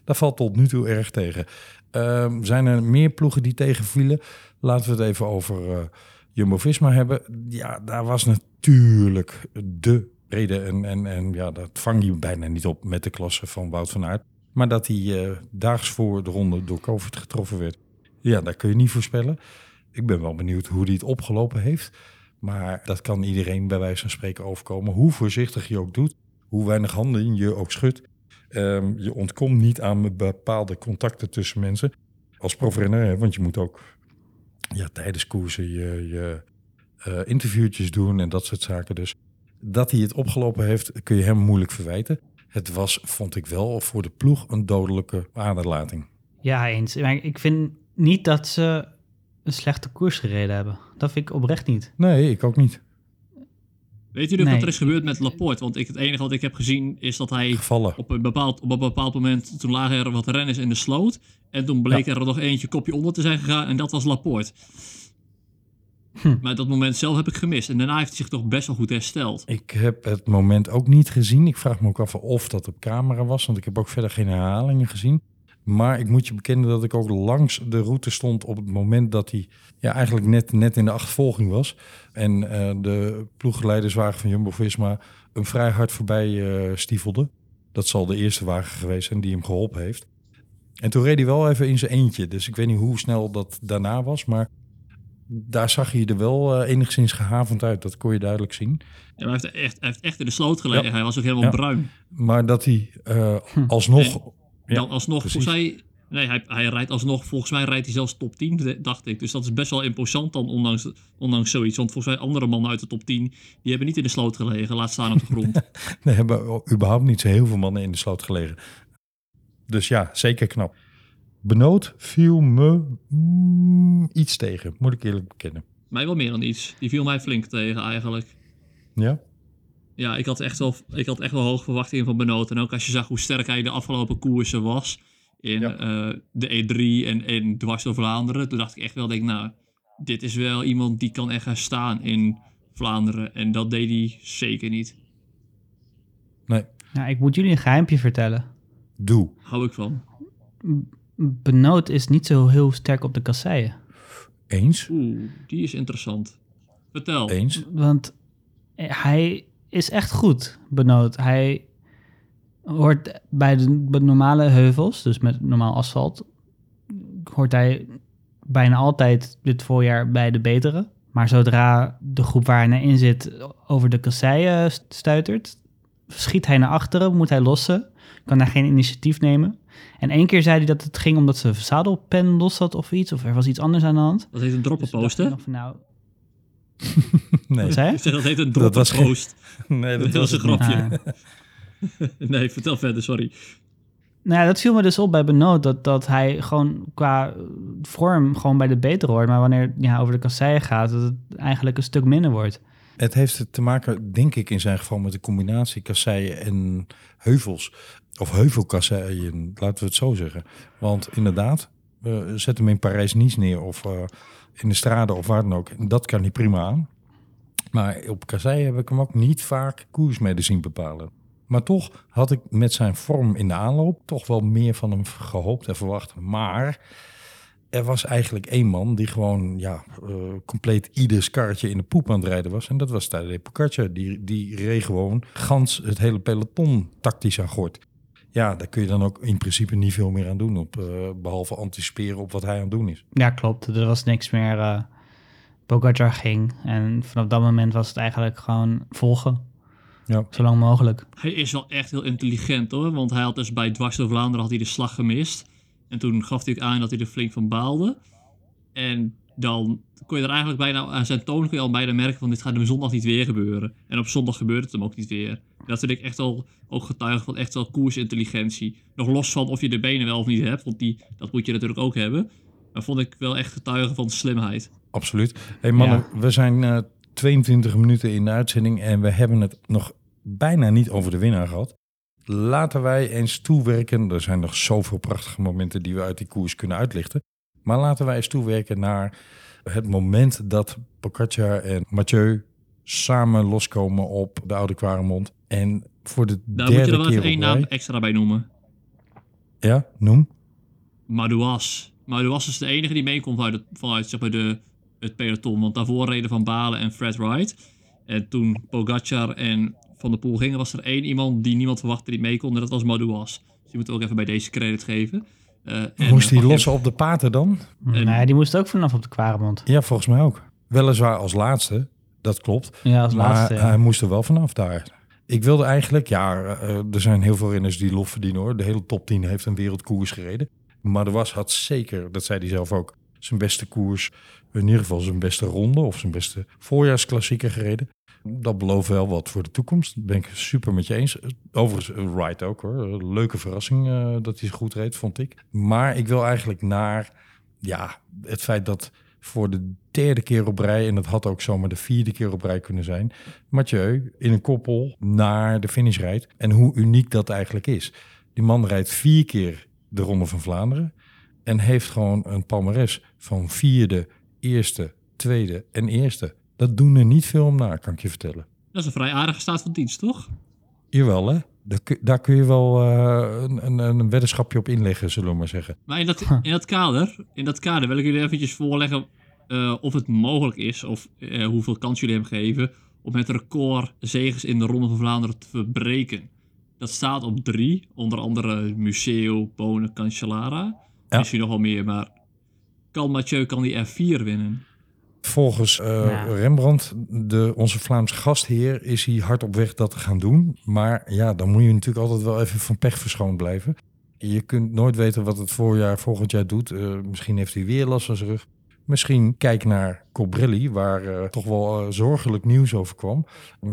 dat valt tot nu toe erg tegen. Ehm, zijn er meer ploegen die tegenvielen? Laten we het even over eh, Jumbo-Visma hebben. Ja, daar was natuurlijk de reden. En, en, en ja, dat vang je bijna niet op met de klasse van Wout van Aert. Maar dat hij eh, daags voor de ronde door COVID getroffen werd. Ja, dat kun je niet voorspellen. Ik ben wel benieuwd hoe hij het opgelopen heeft. Maar dat kan iedereen bij wijze van spreken overkomen. Hoe voorzichtig je ook doet, hoe weinig handen je ook schudt. Ehm, je ontkomt niet aan bepaalde contacten tussen mensen. Als profrenner, hè, want je moet ook ja, tijdens koersen je, je eh, interviewtjes doen en dat soort zaken. Dus dat hij het opgelopen heeft, kun je hem moeilijk verwijten. Het was, vond ik wel, voor de ploeg een dodelijke aderlating. Ja, eens. Ik vind niet dat ze een slechte koers gereden hebben. Dat vind ik oprecht niet. Nee, ik ook niet. Weet jullie Nee. wat er is gebeurd met Laporte? Want ik, het enige wat ik heb gezien is dat hij Gevallen. op een bepaald, op een bepaald moment... Toen lagen er wat renners in de sloot. En toen bleek er nog eentje kopje onder te zijn gegaan. En dat was Laporte. Hm. Maar dat moment zelf heb ik gemist. En daarna heeft hij zich toch best wel goed hersteld. Ik heb het moment ook niet gezien. Ik vraag me ook af of dat op camera was, want ik heb ook verder geen herhalingen gezien. Maar ik moet je bekennen dat ik ook langs de route stond op het moment dat hij ja, eigenlijk net, net in de achtervolging was. En eh, de ploegleiderswagen van Jumbo-Visma hem vrij hard voorbij eh stiefelde. Dat zal de eerste wagen geweest zijn die hem geholpen heeft. En toen reed hij wel even in zijn eentje. Dus ik weet niet hoe snel dat daarna was. Maar daar zag hij er wel eh, enigszins gehavend uit. Dat kon je duidelijk zien. Ja, maar hij, heeft echt, hij heeft echt in de sloot gelegen. Ja. Hij was ook helemaal Ja. bruin. Maar dat hij eh, alsnog... Dan alsnog, precies. volgens mij... Nee, hij, hij rijdt alsnog, volgens mij rijdt hij zelfs top 10, d- dacht ik. Dus dat is best wel imposant dan, ondanks, ondanks zoiets. Want volgens mij andere mannen uit de top 10, die hebben niet in de sloot gelegen. Laat staan op de grond. *laughs* Er hebben überhaupt niet zo heel veel mannen in de sloot gelegen. Dus ja, zeker knap. Benoot viel me mm, iets tegen, moet ik eerlijk bekennen. mij wel meer dan iets. Die viel mij flink tegen eigenlijk. Ja? Ja, ik had echt wel, ik had echt wel hoge verwachtingen van Benoot. En ook als je zag hoe sterk hij de afgelopen koersen was in Ja. eh, de E3 en in dwars door Vlaanderen. Toen dacht ik echt wel, denk, nou, dit is wel iemand die kan echt gaan staan in Vlaanderen. En dat deed hij zeker niet. Nee, Ja, ik moet jullie een geheimpje vertellen. doe. Hou ik van. Benoot is niet zo heel sterk op de kasseien. Eens? Oeh, die is interessant. Vertel. Eens? Want hij is echt goed, Benoot. Hij hoort bij de bij de normale heuvels, dus met normaal asfalt, hoort hij bijna altijd dit voorjaar bij de betere. Maar zodra de groep waar hij naar in zit over de kasseien stuitert, schiet hij naar achteren, moet hij lossen, kan hij geen initiatief nemen. En één keer zei hij dat het ging omdat zijn zadelpen los zat of iets, of er was iets anders aan de hand. Dat heet een Dus droppenpost, hè? nou, *laughs* Nee, wat zei je? Ik zeg, dat heet een Dat was geen- droppenpost. *laughs* nee Dat was een grapje. Ah. *laughs* nee, vertel verder, sorry. Nou ja, dat viel me dus op bij Benoot, dat, dat hij gewoon qua vorm gewoon bij de beter hoort. Maar wanneer ja, over de kasseien gaat, dat het eigenlijk een stuk minder wordt. Het heeft te maken, denk ik, in zijn geval met de combinatie kasseien en heuvels. Of heuvelkasseien, laten we het zo zeggen. Want inderdaad, uh, zet hem in Parijs-Nice neer of uh, in de straten of waar dan ook. Dat kan hij prima aan. Maar op kasseien heb ik hem ook niet vaak koers zien bepalen. Maar toch had ik met zijn vorm in de aanloop toch wel meer van hem gehoopt en verwacht. Maar er was eigenlijk één man die gewoon ja, uh, compleet ieders kaartje in de poep aan het rijden was. En dat was Tadej Pogacar. Die, die reed gewoon gans het hele peloton tactisch aan gort. Ja, daar kun je dan ook in principe niet veel meer aan doen. Op, uh, behalve anticiperen op wat hij aan het doen is. Ja, klopt. Er was niks meer. Uh, Pogacar ging. En vanaf dat moment was het eigenlijk gewoon volgen. Ja. Zo lang mogelijk. Hij is wel echt heel intelligent hoor. Want hij had dus bij Dwars door Vlaanderen had hij de slag gemist. En toen gaf hij ook aan dat hij er flink van baalde. En dan kon je er eigenlijk bijna aan zijn toon je al bijna merken van dit gaat hem zondag niet weer gebeuren. En op zondag gebeurde het hem ook niet weer. Dat vind ik echt al ook getuige van echt wel koersintelligentie. Nog los van of je de benen wel of niet hebt, want die, dat moet je natuurlijk ook hebben. Maar vond ik wel echt getuige van slimheid. Absoluut. hey mannen, ja. we zijn uh, 22 minuten in de uitzending en we hebben het nog bijna niet over de winnaar gehad. Laten wij eens toewerken. Er zijn nog zoveel prachtige momenten die we uit die koers kunnen uitlichten. Maar laten wij eens toewerken naar het moment dat Pogacar en Mathieu samen loskomen op de Oude Kwaremond. En voor de Daar derde moet je er wel keer één naam extra bij noemen. Ja, noem. Madouas. Madouas is de enige die meekomt vanuit, vanuit zeg maar, de, het peloton. Want daarvoor reden Van Balen en Fred Wright. En toen Pogacar en Van der Poel gingen, was er één iemand die niemand verwachtte die mee kon. En dat was Madouas. Dus je moet ook even bij deze credit geven. Uh, en, moest hij lossen op de paten dan? En, nee, die moest ook vanaf op de Kwaremond. Ja, volgens mij ook. Weliswaar als laatste, dat klopt. Ja, als maar laatste. Ja. hij moest er wel vanaf daar. Ik wilde eigenlijk, ja, uh, er zijn heel veel renners die lof verdienen hoor. De hele top 10 heeft een wereldkoers gereden. Maar er was had zeker, dat zei hij zelf ook, zijn beste koers. In ieder geval zijn beste ronde of zijn beste voorjaarsklassieker gereden. Dat belooft wel wat voor de toekomst. Dat ben ik super met je eens. Overigens, Wright ook hoor. Leuke verrassing uh, dat hij goed reed, vond ik. Maar ik wil eigenlijk naar ja, het feit dat voor de derde keer op rij... en dat had ook zomaar de vierde keer op rij kunnen zijn... Mathieu in een koppel naar de finish rijdt. En hoe uniek dat eigenlijk is. Die man rijdt vier keer de Ronde van Vlaanderen... en heeft gewoon een palmares van vierde, eerste, tweede en eerste... Dat doen er niet veel om na, kan ik je vertellen. Dat is een vrij aardige staat van dienst, toch? Jawel, hè? Daar, kun je wel uh, een, een, weddenschapje op inleggen, zullen we maar zeggen. Maar in dat, in dat, kader, in dat kader wil ik jullie eventjes voorleggen uh, of het mogelijk is, of uh, hoeveel kans jullie hem geven, om het record zegens in de Ronde van Vlaanderen te verbreken. dat staat op drie. Onder andere Museo, Bonen, Cancellara. Ja. Misschien nog wel meer, maar kan Mathieu kan die F4 winnen? Volgens eh, Ja. Rembrandt, de, onze Vlaamse gastheer, is hij hard op weg dat te gaan doen. Maar ja, dan moet je natuurlijk altijd wel even van pech verschoond blijven. Je kunt nooit weten wat het voorjaar volgend jaar doet. Eh, misschien heeft hij weer last van zijn rug. Misschien kijk naar Cobrelli, waar eh, toch wel eh, zorgelijk nieuws over kwam.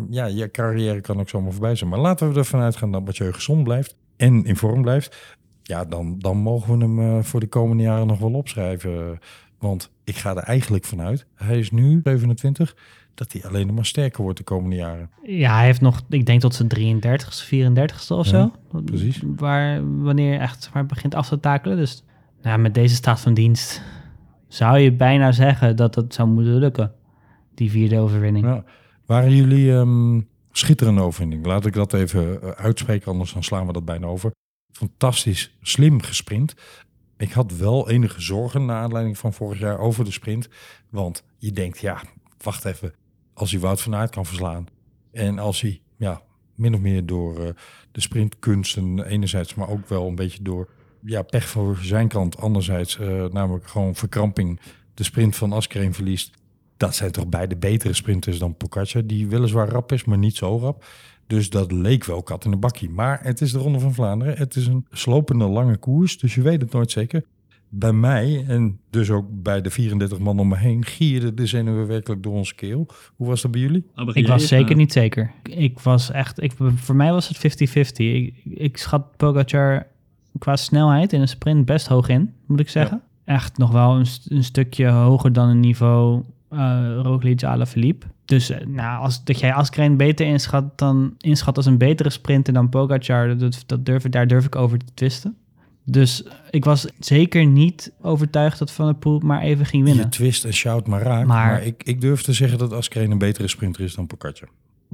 Ja, je carrière kan ook zomaar voorbij zijn. Maar laten we ervan uitgaan dat Mathieu gezond blijft en in vorm blijft. Ja, dan, dan mogen we hem eh, voor de komende jaren nog wel opschrijven. Want ik ga er eigenlijk vanuit, hij is nu 27, dat hij alleen nog maar sterker wordt de komende jaren. Ja, hij heeft nog, ik denk tot zijn 33ste, 34ste of Ja, zo. precies. Waar, wanneer echt maar begint af te takelen. Dus nou, met deze staat van dienst zou je bijna zeggen dat het zou moeten lukken. Die vierde overwinning. Ja. Waren jullie ehm, schitterende overwinning? Laat ik dat even eh, uitspreken, anders dan slaan we dat bijna over. Fantastisch, slim gesprint. Ik had wel enige zorgen naar aanleiding van vorig jaar over de sprint. Want je denkt, ja, wacht even. Als hij Wout van Aert kan verslaan. En als hij, ja, min of meer door eh, de sprintkunsten enerzijds, maar ook wel een beetje door ja, pech voor zijn kant. Anderzijds, eh, namelijk gewoon verkramping, de sprint van Askreen verliest. Dat zijn toch beide betere sprinters dan Pogacar, die weliswaar rap is, maar niet zo rap. Dus dat leek wel kat in de bakkie. Maar het is de Ronde van Vlaanderen. Het is een slopende lange koers, dus je weet het nooit zeker. Bij mij, en dus ook bij de 34 man om me heen, gierde de zenuwen werkelijk door onze keel. Hoe was dat bij jullie? Begin Ik was zeker Eh, niet zeker. Ik was echt, ik, voor mij was het 50-50. Ik, ik schat Pogacar qua snelheid in een sprint best hoog in, moet ik zeggen. Echt nog wel een, st- een stukje hoger dan een niveau eh Roglic Alaphilippe. Dus eh, nou, als, dat jij Askreen beter inschat, dan inschat als een betere sprinter dan Pogacar, dat, dat durf, ik- daar durf ik over te twisten. Dus ik was zeker niet overtuigd dat Van der Poel maar even ging winnen. Je twist en shout maar raak. Maar- Maar, ik, ik durf te zeggen dat Askreen een betere sprinter is dan Pogacar.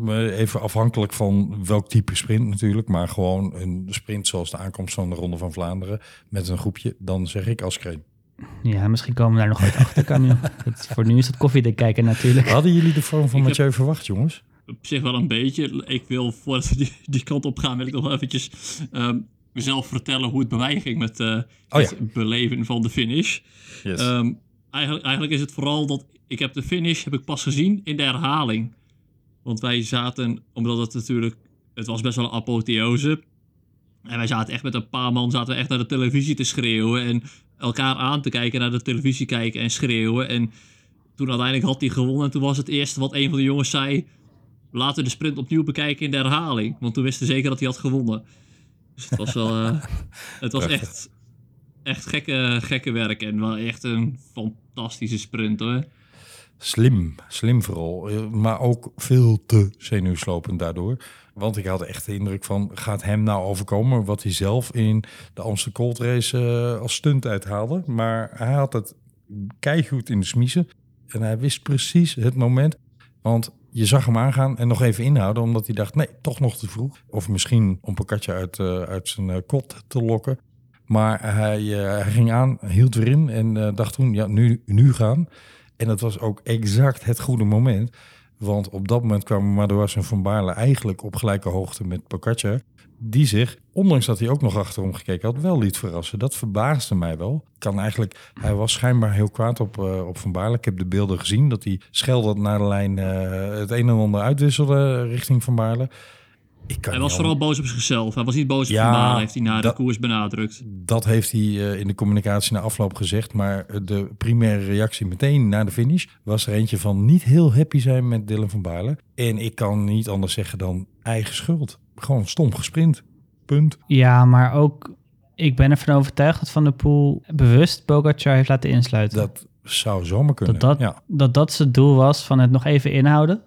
Even afhankelijk van welk type sprint natuurlijk. Maar gewoon een sprint zoals de aankomst van de Ronde van Vlaanderen met een groepje. Dan zeg ik Askreen. Ja, misschien komen we daar nog ooit achter, Camille. *laughs* Het- Voor nu is het koffiedik kijken natuurlijk. Hadden jullie de vorm van Ik heb- Mathieu verwacht, jongens? op zich wel een beetje. Ik wil, voordat we die, die kant op gaan, wil ik nog wel eventjes ehm, mezelf vertellen hoe het bij mij ging met eh, Oh het beleven van de finish. Yes. Ehm, eigenlijk, eigenlijk is het vooral dat ik heb de finish heb ik pas gezien in de herhaling. Want wij zaten, omdat het natuurlijk, het was best wel een apotheose. En wij zaten echt met een paar man, zaten we echt naar de televisie te schreeuwen. En elkaar aan te kijken, naar de televisie kijken en schreeuwen. En toen uiteindelijk had hij gewonnen. En toen was het eerste wat een van de jongens zei. Laten we de sprint opnieuw bekijken in de herhaling. Want toen wisten we zeker dat hij had gewonnen. Dus het was wel. eh, *laughs* het was echt, echt gekke, gekke werk. En wel echt een fantastische sprint hoor. Slim, slim vooral. Eh, Maar ook veel te zenuwslopend daardoor. Want ik had echt de indruk van, gaat hem nou overkomen wat hij zelf in de Amsterdam Cold Race eh, als stunt uithaalde. Maar hij had het keigoed in de smiezen. En hij wist precies het moment. Want je zag hem aangaan en nog even inhouden, omdat hij dacht, nee, toch nog te vroeg. Of misschien om Pocatje uit, eh, uit zijn kot te lokken. Maar hij, hij ging aan, hield weer in en dacht toen, ja, nu, nu gaan. En dat was ook exact het goede moment. Want op dat moment kwamen Madouas en Van Baarle eigenlijk op gelijke hoogte met Pogacar. Die zich, ondanks dat hij ook nog achterom gekeken had, wel liet verrassen. Dat verbaasde mij wel. Kan eigenlijk, hij was schijnbaar heel kwaad op, eh, op Van Baarle. Ik heb de beelden gezien dat hij scheldend naar de lijn eh, het een en ander uitwisselde richting Van Baarle. Ik kan Hij was vooral boos op zichzelf. Hij was niet boos op Ja, Van Baarle, heeft hij na dat- de koers benadrukt. Dat heeft hij eh, in de communicatie na afloop gezegd. Maar eh, de primaire reactie meteen na de finish was er eentje van niet heel happy zijn met Dylan van Baarle. En ik kan niet anders zeggen dan eigen schuld. Gewoon stom gesprint. Punt. Ja, maar ook, ik ben ervan overtuigd dat Van der Poel bewust Pogacar heeft laten insluiten. Dat zou zomaar kunnen. dat, dat, ja. dat dat zijn doel was van het nog even inhouden.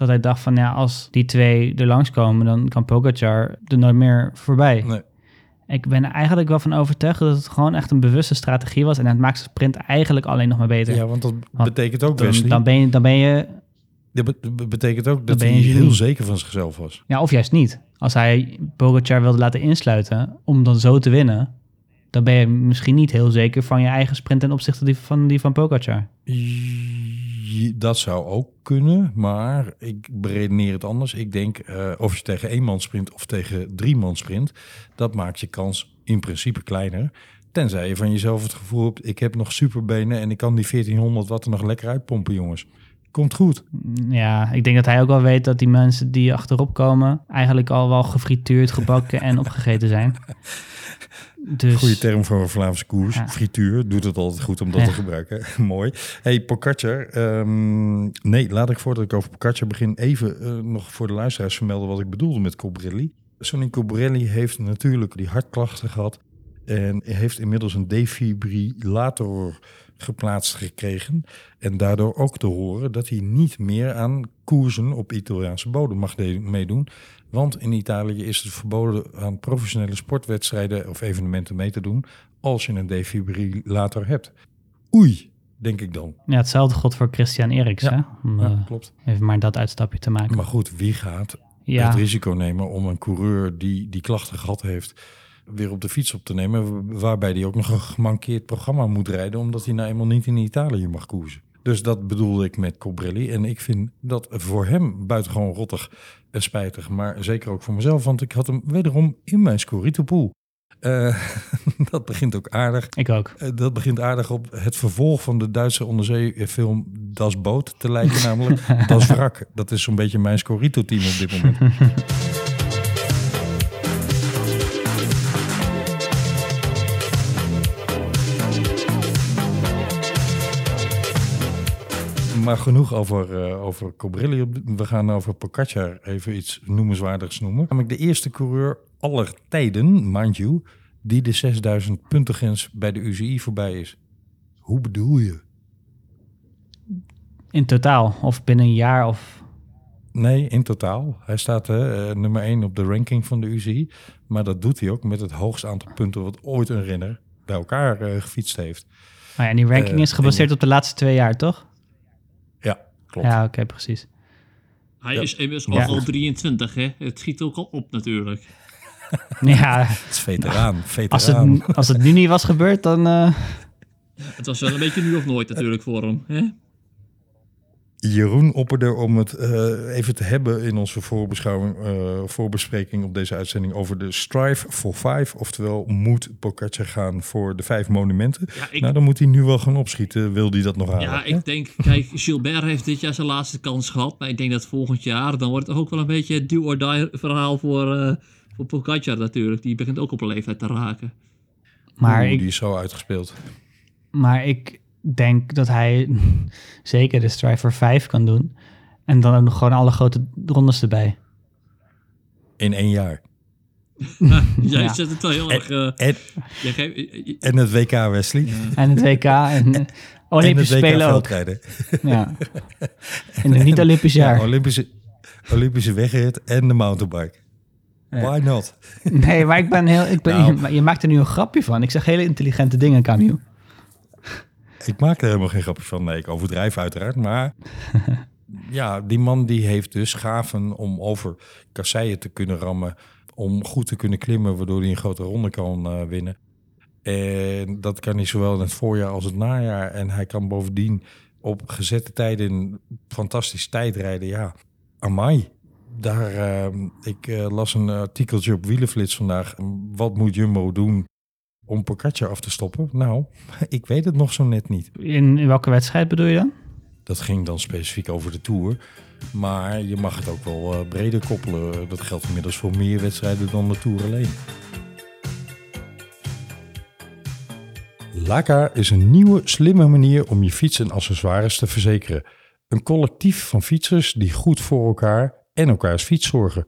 Dat hij dacht van ja, als die twee er langskomen, dan kan Pogacar er nooit meer voorbij. Nee. Ik ben er eigenlijk wel van overtuigd dat het gewoon echt een bewuste strategie was. En het maakt zijn sprint eigenlijk alleen nog maar beter. ja, want dat Want betekent ook, dan, dan, ben je, dan ben je, dat be- be- betekent ook dat hij je heel zeker van zichzelf was. ja, of juist niet. Als hij Pogacar wilde laten insluiten om dan zo te winnen, dan ben je misschien niet heel zeker van je eigen sprint ten opzichte die- van die van Pogacar. Dat zou ook kunnen, maar ik beredeneer het anders. Ik denk, eh, of je tegen één man sprint of tegen drie man sprint, dat maakt je kans in principe kleiner. Tenzij je van jezelf het gevoel hebt, ik heb nog superbenen en ik kan die 1400 watt er nog lekker uitpompen, jongens. Komt goed. Ja, ik denk dat hij ook wel weet dat die mensen die achterop komen... eigenlijk al wel gefrituurd, gebakken en opgegeten zijn. *laughs* Dus Goede term voor een Vlaamse koers. Ja. Frituur doet het altijd goed om dat Ja. te gebruiken. *laughs* Mooi. Hey, Pogacar. ehm, nee, laat ik voordat ik over Pogacar begin even eh, nog voor de luisteraars vermelden wat ik bedoelde met Cobrelli. Sonny Cobrelli heeft natuurlijk die hartklachten gehad en heeft inmiddels een defibrillator geplaatst gekregen. En daardoor ook te horen dat hij niet meer aan koersen op Italiaanse bodem mag meedoen. Want in Italië is het verboden aan professionele sportwedstrijden of evenementen mee te doen als je een defibrillator hebt. Oei, denk ik dan. ja, hetzelfde god voor Christian Eriks, Ja. hè? Om Ja, eh, klopt. even maar dat uitstapje te maken. Maar goed, wie gaat ja, het risico nemen om een coureur die die klachten gehad heeft weer op de fiets op te nemen, waarbij hij ook nog een gemankeerd programma moet rijden, omdat hij nou eenmaal niet in Italië mag koersen. Dus dat bedoelde ik met Cobrelli. En ik vind dat voor hem buitengewoon rottig en spijtig, maar zeker ook voor mezelf, want ik had hem wederom in mijn Scorito pool. Eh, *laughs* dat begint ook aardig. ik ook. Eh, dat begint aardig op het vervolg van de Duitse onderzeefilm Das Boot te lijken, namelijk *laughs* Das Wrak. Dat is zo'n beetje mijn Scorito-team op dit moment. *laughs* Maar genoeg over, eh over Cobrelli. We gaan over Pogacar even iets noemenswaardigs noemen. Namelijk de eerste coureur aller tijden, mind you, die de 6000 puntengrens bij de UCI voorbij is. Hoe bedoel je? In totaal, of binnen een jaar of... Nee, in totaal. Hij staat eh, nummer 1 op de ranking van de UCI. Maar dat doet hij ook met het hoogste aantal punten wat ooit een renner bij elkaar eh, gefietst heeft. Maar ja, en die ranking is gebaseerd op de laatste twee jaar, toch? Ja, klopt. Ja, oké, precies. Hij Ja. is immers Ja. al al 23, hè? Het schiet ook al op natuurlijk. *laughs* Ja, Het is veteraan. veteraan. als het, als het nu niet was gebeurd, dan... eh, Het was wel een beetje nu of nooit natuurlijk voor hem. Hè? Jeroen opperde om het eh, even te hebben in onze voorbeschouwing, eh, voorbespreking op deze uitzending over de Strive for Five. Oftewel, moet Pogacar gaan voor de vijf monumenten? Ja, ik, Nou, dan moet hij nu wel gaan opschieten. Wil hij dat nog halen? ja, ik denk, kijk, Gilbert heeft dit jaar zijn laatste kans gehad. Maar ik denk dat volgend jaar, dan wordt het ook wel een beetje het do or die verhaal voor, eh voor Pogacar natuurlijk. Die begint ook op een leeftijd te raken. maar, Oeh, ik, die is zo uitgespeeld. maar ik denk dat hij *laughs* zeker de Striver 5 kan doen. En dan ook nog gewoon alle grote rondes erbij. In één jaar. *laughs* Jij Ja. zet het wel heel erg... eh, En, geeft- en het WK Wesley. En het WK en Olympische en het Spelen ook. Ja. *laughs* In een niet-Olympisch jaar. Ja, Olympische, Olympische wegrit en de mountainbike. Ja. Why not? Nee, maar ik ben heel... Ik ben, Nou. je, je maakt er nu een grapje van. Ik zeg hele intelligente dingen, Camille. Ik maak er helemaal geen grapje van. Nee, ik overdrijf uiteraard. Maar *laughs* ja, die man die heeft dus gaven om over kasseien te kunnen rammen. Om goed te kunnen klimmen, waardoor hij een grote ronde kan eh, winnen. En dat kan hij zowel in het voorjaar als het najaar. En hij kan bovendien op gezette tijden fantastisch tijd rijden. Ja, amai. Daar, eh, ik eh, las een artikeltje op Wielenflits vandaag. Wat moet Jumbo doen om Pogacar af te stoppen? Nou, *laughs* ik weet het nog zo net niet. In, welke wedstrijd bedoel je dan? Dat ging dan specifiek over de Tour. Maar je mag het ook wel eh, breder koppelen. Dat geldt inmiddels voor meer wedstrijden dan de Tour alleen. Laka is een nieuwe, slimme manier om je fiets en accessoires te verzekeren. Een collectief van fietsers die goed voor elkaar en elkaars fiets zorgen.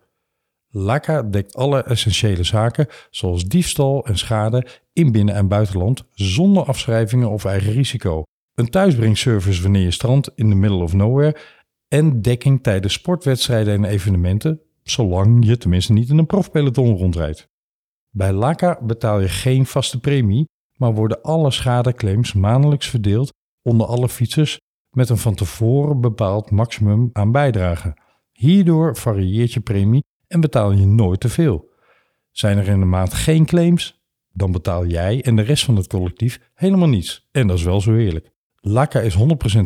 Laka dekt alle essentiële zaken, zoals diefstal en schade in binnen- en buitenland, zonder afschrijvingen of eigen risico. Een thuisbrengservice wanneer je strandt in the middle of nowhere en dekking tijdens sportwedstrijden en evenementen, zolang je tenminste niet in een profpeloton rondrijdt. Bij Laka betaal je geen vaste premie, maar worden alle schadeclaims maandelijks verdeeld onder alle fietsers met een van tevoren bepaald maximum aan bijdrage. Hierdoor varieert je premie en betaal je nooit te veel. Zijn er in de maand geen claims, dan betaal jij en de rest van het collectief helemaal niets. En dat is wel zo eerlijk. Laka is 100%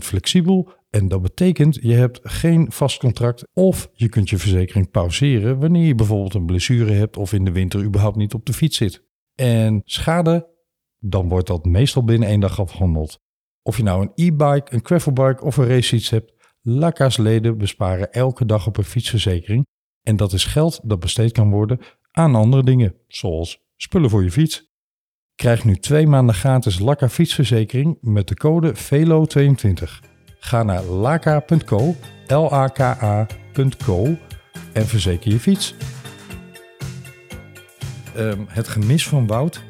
flexibel en dat betekent je hebt geen vast contract of je kunt je verzekering pauzeren wanneer je bijvoorbeeld een blessure hebt of in de winter überhaupt niet op de fiets zit. En schade, dan wordt dat meestal binnen één dag afgehandeld. Of je nou een e-bike, een gravelbike of een racefiets hebt, Laka's leden besparen elke dag op een fietsverzekering. En dat is geld dat besteed kan worden aan andere dingen, zoals spullen voor je fiets. Krijg nu twee maanden gratis Laka fietsverzekering met de code VELO22. Ga naar laka.co, L-A-K-A.co en verzeker je fiets. Ehm, het gemis van Wout,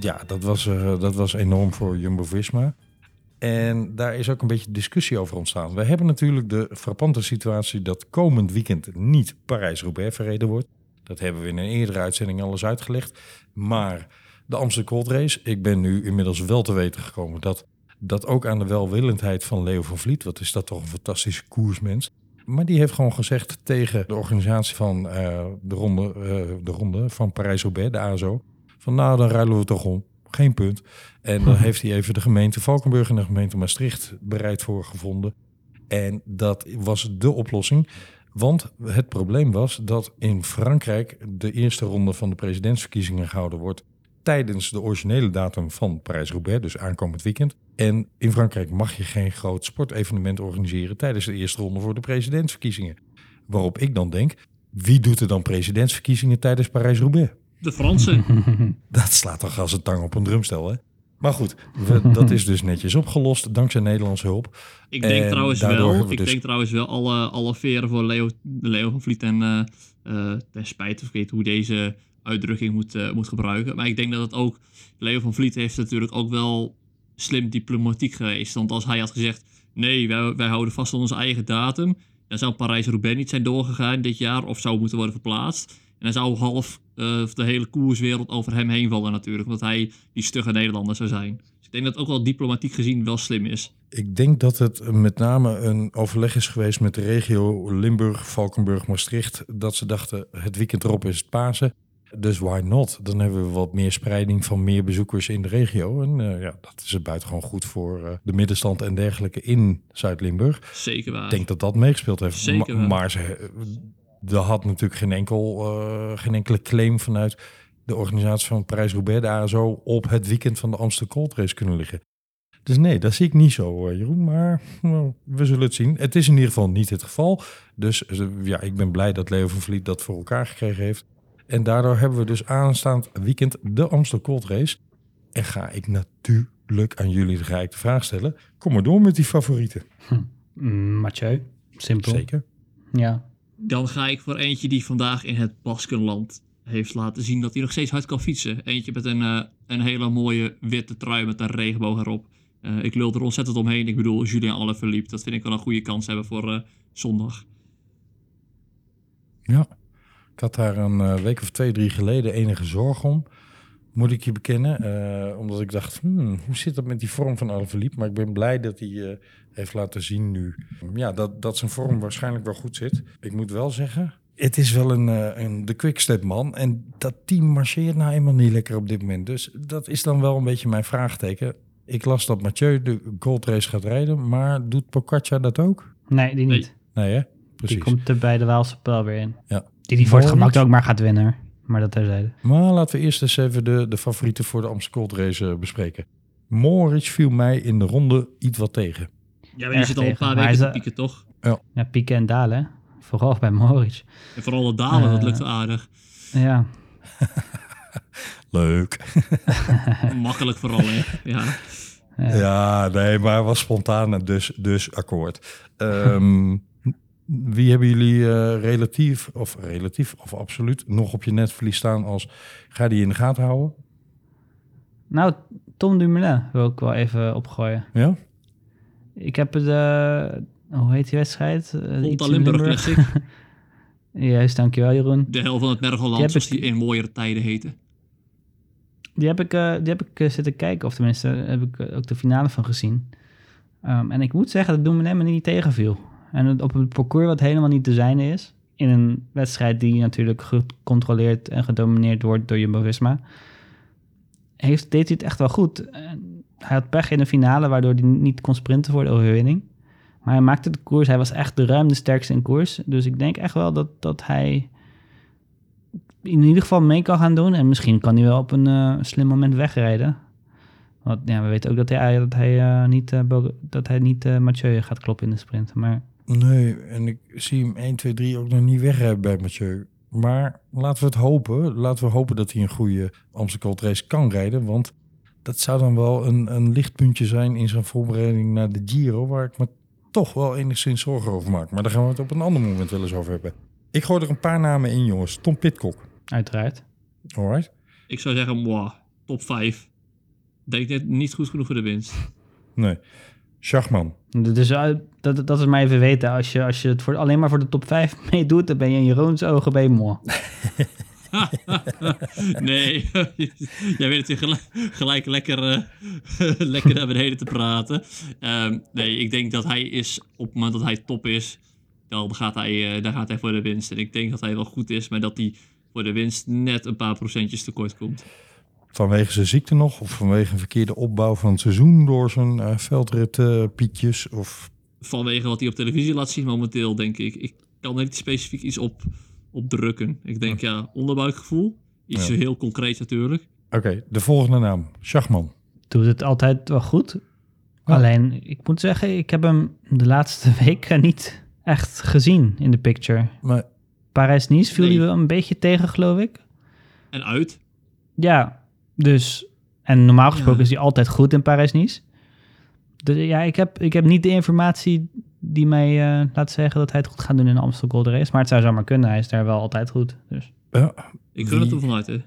ja, dat was, eh, dat was enorm voor Jumbo-Visma. En daar is ook een beetje discussie over ontstaan. We hebben natuurlijk de frappante situatie dat komend weekend niet Parijs-Roubaix verreden wordt. Dat hebben we in een eerdere uitzending alles uitgelegd. Maar de Amsterdam Gold Race, ik ben nu inmiddels wel te weten gekomen dat dat ook aan de welwillendheid van Leo van Vliet, wat is dat toch een fantastische koersmens. Maar die heeft gewoon gezegd tegen de organisatie van eh, de, ronde, eh, de ronde van Parijs-Roubaix, de ASO, van nou dan ruilen we toch om. Geen punt. En dan heeft hij even de gemeente Valkenburg en de gemeente Maastricht bereid voor gevonden. En dat was de oplossing. Want het probleem was dat in Frankrijk de eerste ronde van de presidentsverkiezingen gehouden wordt tijdens de originele datum van Parijs-Roubaix, dus aankomend weekend. En in Frankrijk mag je geen groot sportevenement organiseren tijdens de eerste ronde voor de presidentsverkiezingen. Waarop ik dan denk, wie doet er dan presidentsverkiezingen tijdens Parijs-Roubaix? De Fransen. *laughs* Dat slaat toch als een tang op een drumstel, hè? Maar goed, we- *laughs* dat is dus netjes opgelost dankzij Nederlandse hulp. Ik denk En trouwens wel, we ik dus- denk trouwens wel alle, alle veren voor Leo, Leo van Vliet en eh eh ten spijt of ik weet hoe deze uitdrukking moet, eh, moet gebruiken. Maar ik denk dat het ook, Leo van Vliet heeft natuurlijk ook wel slim diplomatiek geweest. Want als hij had gezegd, nee, wij, wij houden vast aan onze eigen datum, dan zou Parijs-Roubaix niet zijn doorgegaan dit jaar of zou moeten worden verplaatst. En dan zou half eh, de hele koerswereld over hem heen vallen natuurlijk, omdat hij die stugge Nederlander zou zijn. Dus ik denk dat het ook wel diplomatiek gezien wel slim is. Ik denk dat het met name een overleg is geweest met de regio Limburg, Valkenburg, Maastricht. Dat ze dachten, het weekend erop is het Pasen. Dus why not? Dan hebben we wat meer spreiding van meer bezoekers in de regio. En eh, ja, dat is het buitengewoon goed voor eh, de middenstand en dergelijke in Zuid-Limburg. Zeker waar. Ik denk dat dat meegespeeld heeft. Zeker wel. maar ze, er had natuurlijk geen, enkel, eh, geen enkele claim vanuit de organisatie van Parijs-Roubaix, de ASO, op het weekend van de Amsterdam Cold Race kunnen liggen. Dus nee, dat zie ik niet zo, eh, Jeroen. Maar nou, we zullen het zien. Het is in ieder geval niet het geval. Dus eh, ja, ik ben blij dat Leo van Vliet dat voor elkaar gekregen heeft. En daardoor hebben we dus aanstaand weekend de Amsterdam Cold Race. En ga ik natuurlijk aan jullie de geëikte vraag stellen. Kom maar door met die favorieten. Mm, Mathieu, simpel. Zeker. Ja. Dan ga ik voor eentje die vandaag in het Baskenland heeft laten zien dat hij nog steeds hard kan fietsen. Eentje met een, eh, een hele mooie witte trui met een regenboog erop. Eh, ik lul er ontzettend omheen. Ik bedoel, Julien Alaphilippe. Dat vind ik wel een goede kans hebben voor eh, zondag. Ja, ik had daar een week of twee, drie geleden enige zorg om. Moet ik je bekennen. eh, omdat ik dacht, hmm, hoe zit dat met die vorm van Alaphilippe? Maar ik ben blij dat hij eh, heeft laten zien nu. Ja, dat, dat zijn vorm waarschijnlijk wel goed zit. Ik moet wel zeggen, het is wel een, eh, een de quickstep man. En dat team marcheert nou eenmaal niet lekker op dit moment. Dus dat is dan wel een beetje mijn vraagteken. Ik las dat Mathieu de Gold Race gaat rijden. Maar doet Pocaccia dat ook? Nee, die niet. Nee hè? Precies. Die komt er bij de Waalse Pijl weer in. Ja. Die die voor het gemak ook maar gaat winnen. Maar dat terzijde. Maar laten we eerst eens even de, de favorieten voor de Amsterdam Gold Race eh, bespreken. Moritz viel mij in de ronde iets wat tegen. Ja, maar Erg zit al een paar weken te pieken, toch? Ja, pieken en dalen. hè. Vooral bij Moritz. En vooral het dalen, dat Eh. lukt aardig. Ja. *laughs* Leuk. *laughs* Makkelijk vooral, hè. Ja. Ja. Ja, nee, maar was spontaan dus, dus akkoord. Ehm, wie hebben jullie eh, relatief, of relatief, of absoluut nog op je netvlies staan als ga die in de gaten houden? Nou, Tom Dumoulin wil ik wel even opgooien. Ja? Ik heb de... Hoe heet die wedstrijd? Eh, Volta Limburg Classic. *laughs* Juist, dankjewel Jeroen. De hel van het Mergeland, heb zoals ik- die in mooiere tijden heten. Die heb ik, eh, die heb ik zitten kijken, of tenminste heb ik ook de finale van gezien. Ehm, en ik moet zeggen dat Dumoulin me niet tegenviel. En op een parcours wat helemaal niet te zijn is, in een wedstrijd die natuurlijk gecontroleerd en gedomineerd wordt door Jumbo-Visma, heeft, deed hij het echt wel goed. Hij had pech in de finale, waardoor hij niet kon sprinten voor de overwinning. Maar hij maakte de koers. Hij was echt de ruim de sterkste in koers. Dus ik denk echt wel dat, dat hij in ieder geval mee kan gaan doen. En misschien kan hij wel op een eh, slim moment wegrijden. Want ja, we weten ook dat hij, dat hij eh, niet, eh, dat hij niet Mathieu gaat kloppen in de sprint. Maar Nee, en ik zie hem 1, 2, 3 ook nog niet wegrijden bij Mathieu. Maar laten we het hopen. Laten we hopen dat hij een goede Amsterdam Gold Race kan rijden. Want dat zou dan wel een, een lichtpuntje zijn in zijn voorbereiding naar de Giro. Waar ik me toch wel enigszins zorgen over maak. Maar daar gaan we het op een ander moment wel eens over hebben. Ik gooi er een paar namen in, jongens. Tom Pitcock. uiteraard. Alright. Ik zou zeggen, moi, top 5. Denk net niet goed genoeg voor de winst. Nee. Schachman. Dus dat, dat is maar even weten. Als je, als je het voor, alleen maar voor de top 5 *laughs* meedoet, dan ben je in Jeroens ogen bij mooi. *laughs* nee, *laughs* jij weet het gelijk, gelijk lekker, eh, lekker naar beneden te praten. Ehm, nee, ik denk dat hij is, op het moment dat hij top is, dan gaat hij, eh, dan gaat hij voor de winst. En ik denk dat hij wel goed is, maar dat hij voor de winst net een paar procentjes tekort komt. Vanwege zijn ziekte nog? Of vanwege een verkeerde opbouw van het seizoen door zijn eh veldritpietjes? of Vanwege wat hij op televisie laat zien momenteel, denk ik. Ik kan er niet specifiek iets op, op drukken. Ik denk, ja, onderbuikgevoel. Iets Ja. heel concreet natuurlijk. Oké, de volgende naam. Schachman. Doet het altijd wel goed. Ja. Alleen, ik moet zeggen, ik heb hem de laatste *laughs* weken niet echt gezien in de picture. Maar Parijs-Nice viel Nee. hij wel een beetje tegen, geloof ik. En uit. Ja, dus... En normaal gesproken Ja. is hij altijd goed in Parijs-Nice. Dus ja, ik heb, ik heb niet de informatie die mij eh, laat zeggen dat hij het goed gaat doen in de Amstel Gold Race. Maar het zou zomaar kunnen. Hij is daar wel altijd goed. Dus. ja, Ik gun het Wie- er vanuit, hè.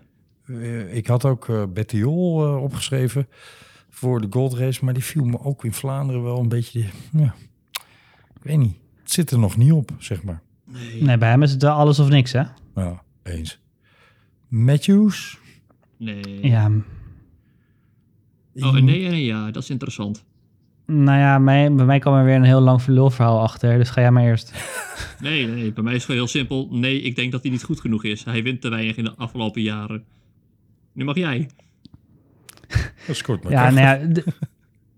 eh, ik had ook eh Bettiol eh, opgeschreven voor de Gold Race. Maar die viel me ook in Vlaanderen wel een beetje... Ja, ik weet niet. Het zit er nog niet op, zeg maar. Nee. Nee, bij hem is het wel alles of niks, hè? Ja, eens. Matthews. Nee. Ja, Oh, nee en een ja, dat is interessant. nou ja, mij, bij mij kwam er weer een heel lang verhaal achter. Dus ga jij maar eerst. *laughs* Nee, nee, bij mij is het gewoon heel simpel. Nee, ik denk dat hij niet goed genoeg is. Hij wint te weinig in de afgelopen jaren. Nu mag jij. *laughs* Dat scoort maar Ja, krachtig. nou ja, de,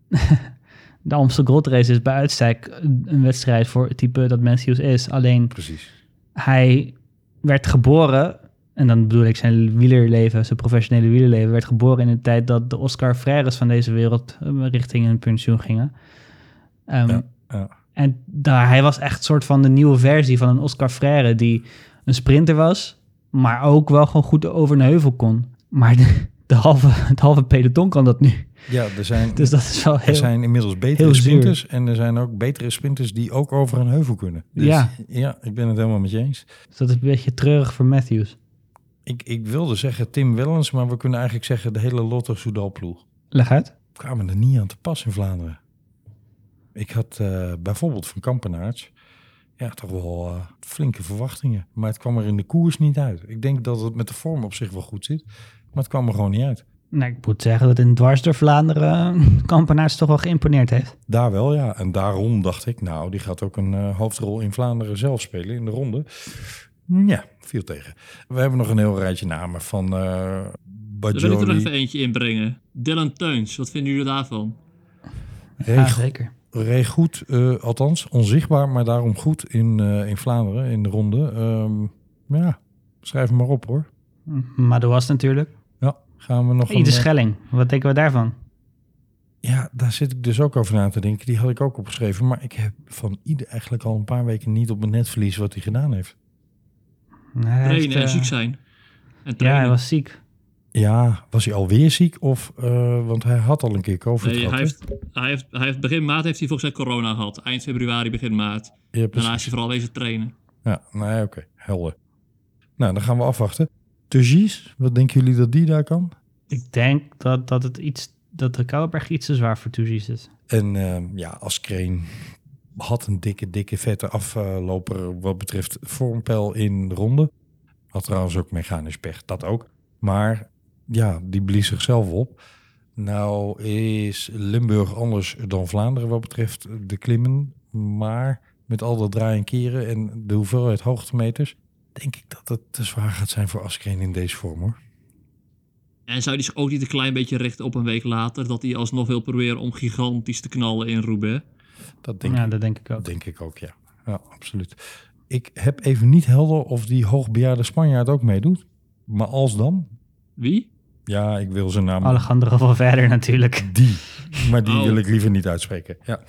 *laughs* de Amstel Gold Race is bij uitstek een wedstrijd voor het type dat Matthews is. Alleen Precies. hij werd geboren, en dan bedoel ik zijn wielerleven, zijn professionele wielerleven, werd geboren in de tijd dat de Oscar Freires van deze wereld eh, richting een pensioen gingen. Ehm, Ja, ja. En daar, hij was echt soort van de nieuwe versie van een Oscar Freire die een sprinter was, maar ook wel gewoon goed over een heuvel kon. Maar de, de halve, het halve peloton kan dat nu. Ja, er zijn, Dus dat is wel er heel... zijn inmiddels betere sprinters. En er zijn ook betere sprinters die ook over een heuvel kunnen. Dus, Ja. Ja, ik ben het helemaal met je eens. Dus dat is een beetje treurig voor Matthews. Ik, ik wilde zeggen Tim Wellens, maar we kunnen eigenlijk zeggen de hele Lotto Soudal ploeg. Leg uit. kwamen er niet aan te pas in Vlaanderen. Ik had eh, bijvoorbeeld van Kampenaerts ja, toch wel eh, flinke verwachtingen. Maar het kwam er in de koers niet uit. Ik denk dat het met de vorm op zich wel goed zit. Maar het kwam er gewoon niet uit. Nou, ik moet zeggen dat in dwars door Vlaanderen Kampenaerts toch wel geïmponeerd heeft. Daar wel, ja. En daarom dacht ik, nou, die gaat ook een hoofdrol in Vlaanderen zelf spelen in de ronde. Ja, viel tegen. We hebben nog een heel rijtje namen van eh Daar wil ik er nog Bajoli, even eentje inbrengen. Dylan Teuns, wat vinden jullie daarvan? Ja, zeker. Reeg goed, eh, althans onzichtbaar, maar daarom goed in, eh, in Vlaanderen in de ronde. Ehm, ja, schrijf hem maar op hoor. Madouas natuurlijk. Ja, gaan we nog een... Ieder eh, Schelling. Wat denken we daarvan? Ja, daar zit ik dus ook over na te denken. Die had ik ook opgeschreven. Maar ik heb van ieder eigenlijk al een paar weken niet op mijn netvlies wat hij gedaan heeft. Nee, heeft, en eh, ziek zijn. En Ja, hij was ziek. Ja, was hij alweer ziek? Of, eh, want hij had al een keer COVID Nee, gehad. hij heeft, hij, heeft, hij heeft begin maart heeft hij volgens mij corona gehad. Eind februari, begin maart. Ja, Daarna is hij vooral wezen trainen. Ja, nee, oké. Helder. Nou, dan gaan we afwachten. Turgis, wat denken jullie dat die daar kan? Ik denk dat, dat, het iets, dat de Kouwenberg iets te zwaar voor Toezies is. En ehm, ja, Askreen had een dikke, dikke, vette afloper wat betreft vormpeil in de ronde. Had trouwens ook mechanisch pech, dat ook. Maar ja, die blies zichzelf op. Nou is Limburg anders dan Vlaanderen wat betreft de klimmen. Maar met al dat draaien en keren en de hoeveelheid hoogtemeters... denk ik dat het te zwaar gaat zijn voor Askreen in deze vorm, hoor. En zou hij zich ook niet een klein beetje richten op een week later, dat hij alsnog wil proberen om gigantisch te knallen in Roubaix? Dat denk, ja, ik, dat denk ik ook. denk ik ook, ja. Ja, absoluut. Ik heb even niet helder of die hoogbejaarde Spanjaard ook meedoet. Maar als dan? Wie? Ja, ik wil zijn naam. Alejandro Valverde natuurlijk. Die. Maar die Oh. wil ik liever niet uitspreken. Ja,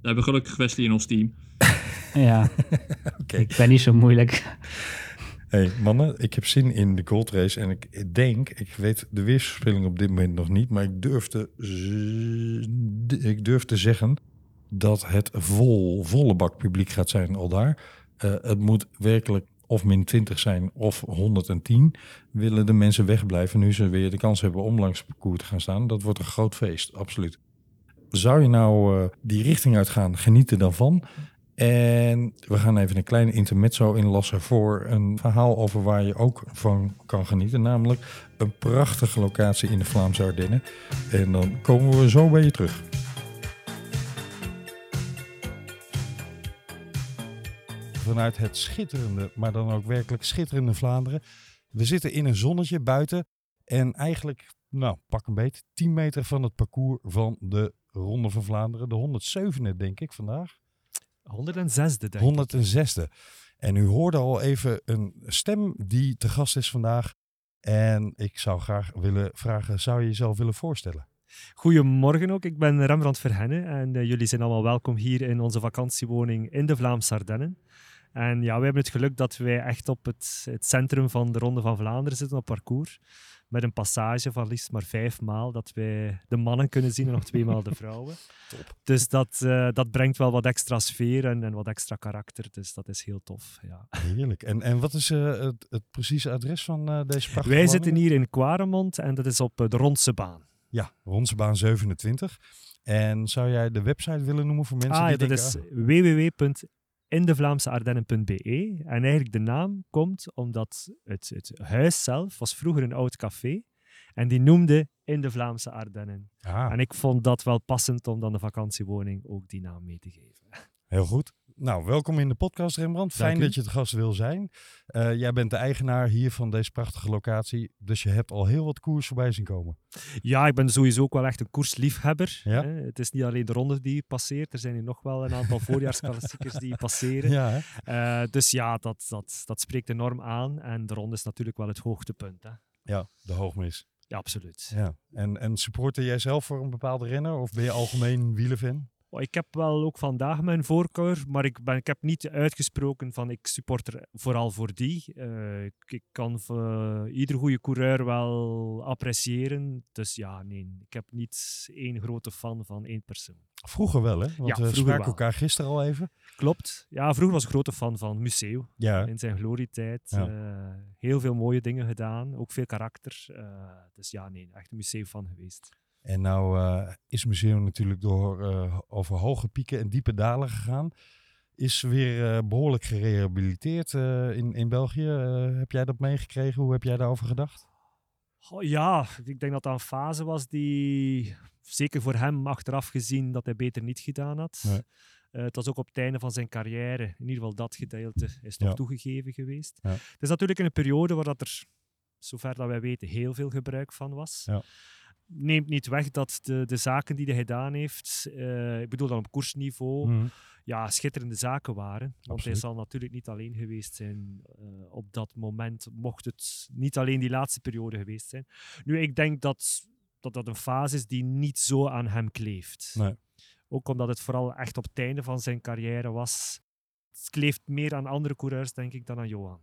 We hebben gelukkig Wesley in ons team. *laughs* Ja, *laughs* oké. ik ben niet zo moeilijk. Hey mannen, ik heb zin in de Gold Race en ik denk, ik weet de weersverspilling op dit moment nog niet, maar ik durf te, z- ik durf te zeggen dat het vol, volle bak publiek gaat zijn al daar. Eh, het moet werkelijk of min 20 zijn of 110. Willen de mensen wegblijven nu ze weer de kans hebben om langs het parcours te gaan staan. Dat wordt een groot feest, absoluut. Zou je nou eh, die richting uitgaan, geniet er dan van. En we gaan even een kleine intermezzo inlassen voor een verhaal over waar je ook van kan genieten. Namelijk een prachtige locatie in de Vlaamse Ardennen. En dan komen we zo bij je terug. Vanuit het schitterende, maar dan ook werkelijk schitterende Vlaanderen. We zitten in een zonnetje buiten. En eigenlijk, nou, pak een beet, 10 meter van het parcours van de Ronde van Vlaanderen. De 107e, denk ik, vandaag. 106e, denk ik. 106e. En u hoorde al even een stem die te gast is vandaag. En ik zou graag willen vragen, zou je jezelf willen voorstellen? Goedemorgen ook, ik ben Rembrandt Verhenne en eh, jullie zijn allemaal welkom hier in onze vakantiewoning in de Vlaamse Ardennen. En ja, we hebben het geluk dat wij echt op het, het centrum van de Ronde van Vlaanderen zitten op parcours. Met een passage van liefst maar vijf maal dat wij de mannen kunnen zien en nog twee maal de vrouwen. *laughs* Dus dat, eh, dat brengt wel wat extra sfeer en, en wat extra karakter. Dus dat is heel tof. Ja. Heerlijk. En, en wat is eh, het, het precieze adres van eh, deze prachtige Wij zitten hier in Quaremont en dat is op de Rondse Baan. Ja, Ronsebaan 27. En zou jij de website willen noemen voor mensen Ah, die ja, dat denken, is www.indevlaamseardennen.be. En eigenlijk de naam komt omdat het, het huis zelf was vroeger een oud café. En die noemde In de Vlaamse Ardennen. ah, En ik vond dat wel passend om dan de vakantiewoning ook die naam mee te geven. heel goed. Nou, welkom in de podcast Rembrandt. Fijn dat je te gast wil zijn. Eh, jij bent de eigenaar hier van deze prachtige locatie. Dus je hebt al heel wat koers voorbij zien komen. Ja, ik ben sowieso ook wel echt een koersliefhebber. Ja. Hè. Het is niet alleen de ronde die passeert, er zijn hier nog wel een aantal *laughs* voorjaarsklassiekers die passeren. Ja? Eh, dus ja, dat, dat, dat spreekt enorm aan. En de ronde is natuurlijk wel het hoogtepunt. Hè. ja de hoogmis. Ja, absoluut. Ja. En, en supporter jij zelf voor een bepaalde renner? Of ben je algemeen wielenfan? Ik heb wel ook vandaag mijn voorkeur, maar ik, ben, ik heb niet uitgesproken van ik supporter vooral voor die. Eh, ik, ik kan ieder goede coureur wel appreciëren. Dus ja, nee, ik heb niet één grote fan van één persoon. Vroeger wel, hè? Want Ja, we spraken wel. elkaar gisteren al even. Klopt. Ja, vroeger was ik grote fan van Museo Ja, in zijn glorietijd. Ja. Eh, heel veel mooie dingen gedaan, ook veel karakter. Eh, dus ja, nee, echt een museum van geweest. En nou eh, is museum natuurlijk door eh, over hoge pieken en diepe dalen gegaan. Is weer eh, behoorlijk gerehabiliteerd eh, in, in België. Heb jij dat meegekregen? Hoe heb jij daarover gedacht? Ja, ik denk dat dat een fase was die, zeker voor hem achteraf gezien, dat hij beter niet gedaan had. Nee. Het was ook op het einde van zijn carrière, in ieder geval dat gedeelte, is toch Ja. toegegeven geweest. Ja. Het is natuurlijk in een periode waar dat er, zover dat wij weten, heel veel gebruik van was. Ja. Neemt niet weg dat de, de zaken die hij gedaan heeft, eh, ik bedoel dan op koersniveau, Mhm. ja, schitterende zaken waren. Want hij zal natuurlijk niet alleen geweest zijn eh, op dat moment, mocht het niet alleen die laatste periode geweest zijn. Nu, ik denk dat dat, dat een fase is die niet zo aan hem kleeft. Nee. Ook omdat het vooral echt op het einde van zijn carrière was. Het kleeft meer aan andere coureurs, denk ik, dan aan Johan.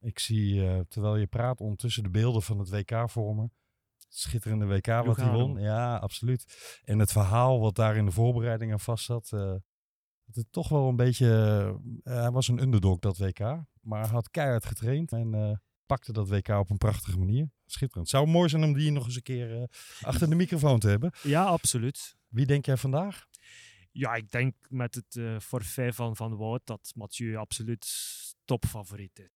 Ik zie, eh, terwijl je praat, ondertussen de beelden van het WK vormen. Schitterende WK wat hij won. Ja, absoluut. En het verhaal wat daar in de voorbereiding aan vast zat. eh, dat het toch wel een beetje... eh, hij was een underdog dat WK. Maar had keihard getraind. En eh, pakte dat WK op een prachtige manier. Schitterend. Zou mooi zijn om die nog eens een keer achter de microfoon te hebben. Ja, absoluut. Wie denk jij vandaag? Ja, ik denk met het forfait van Van Wout dat Mathieu absoluut topfavoriet is.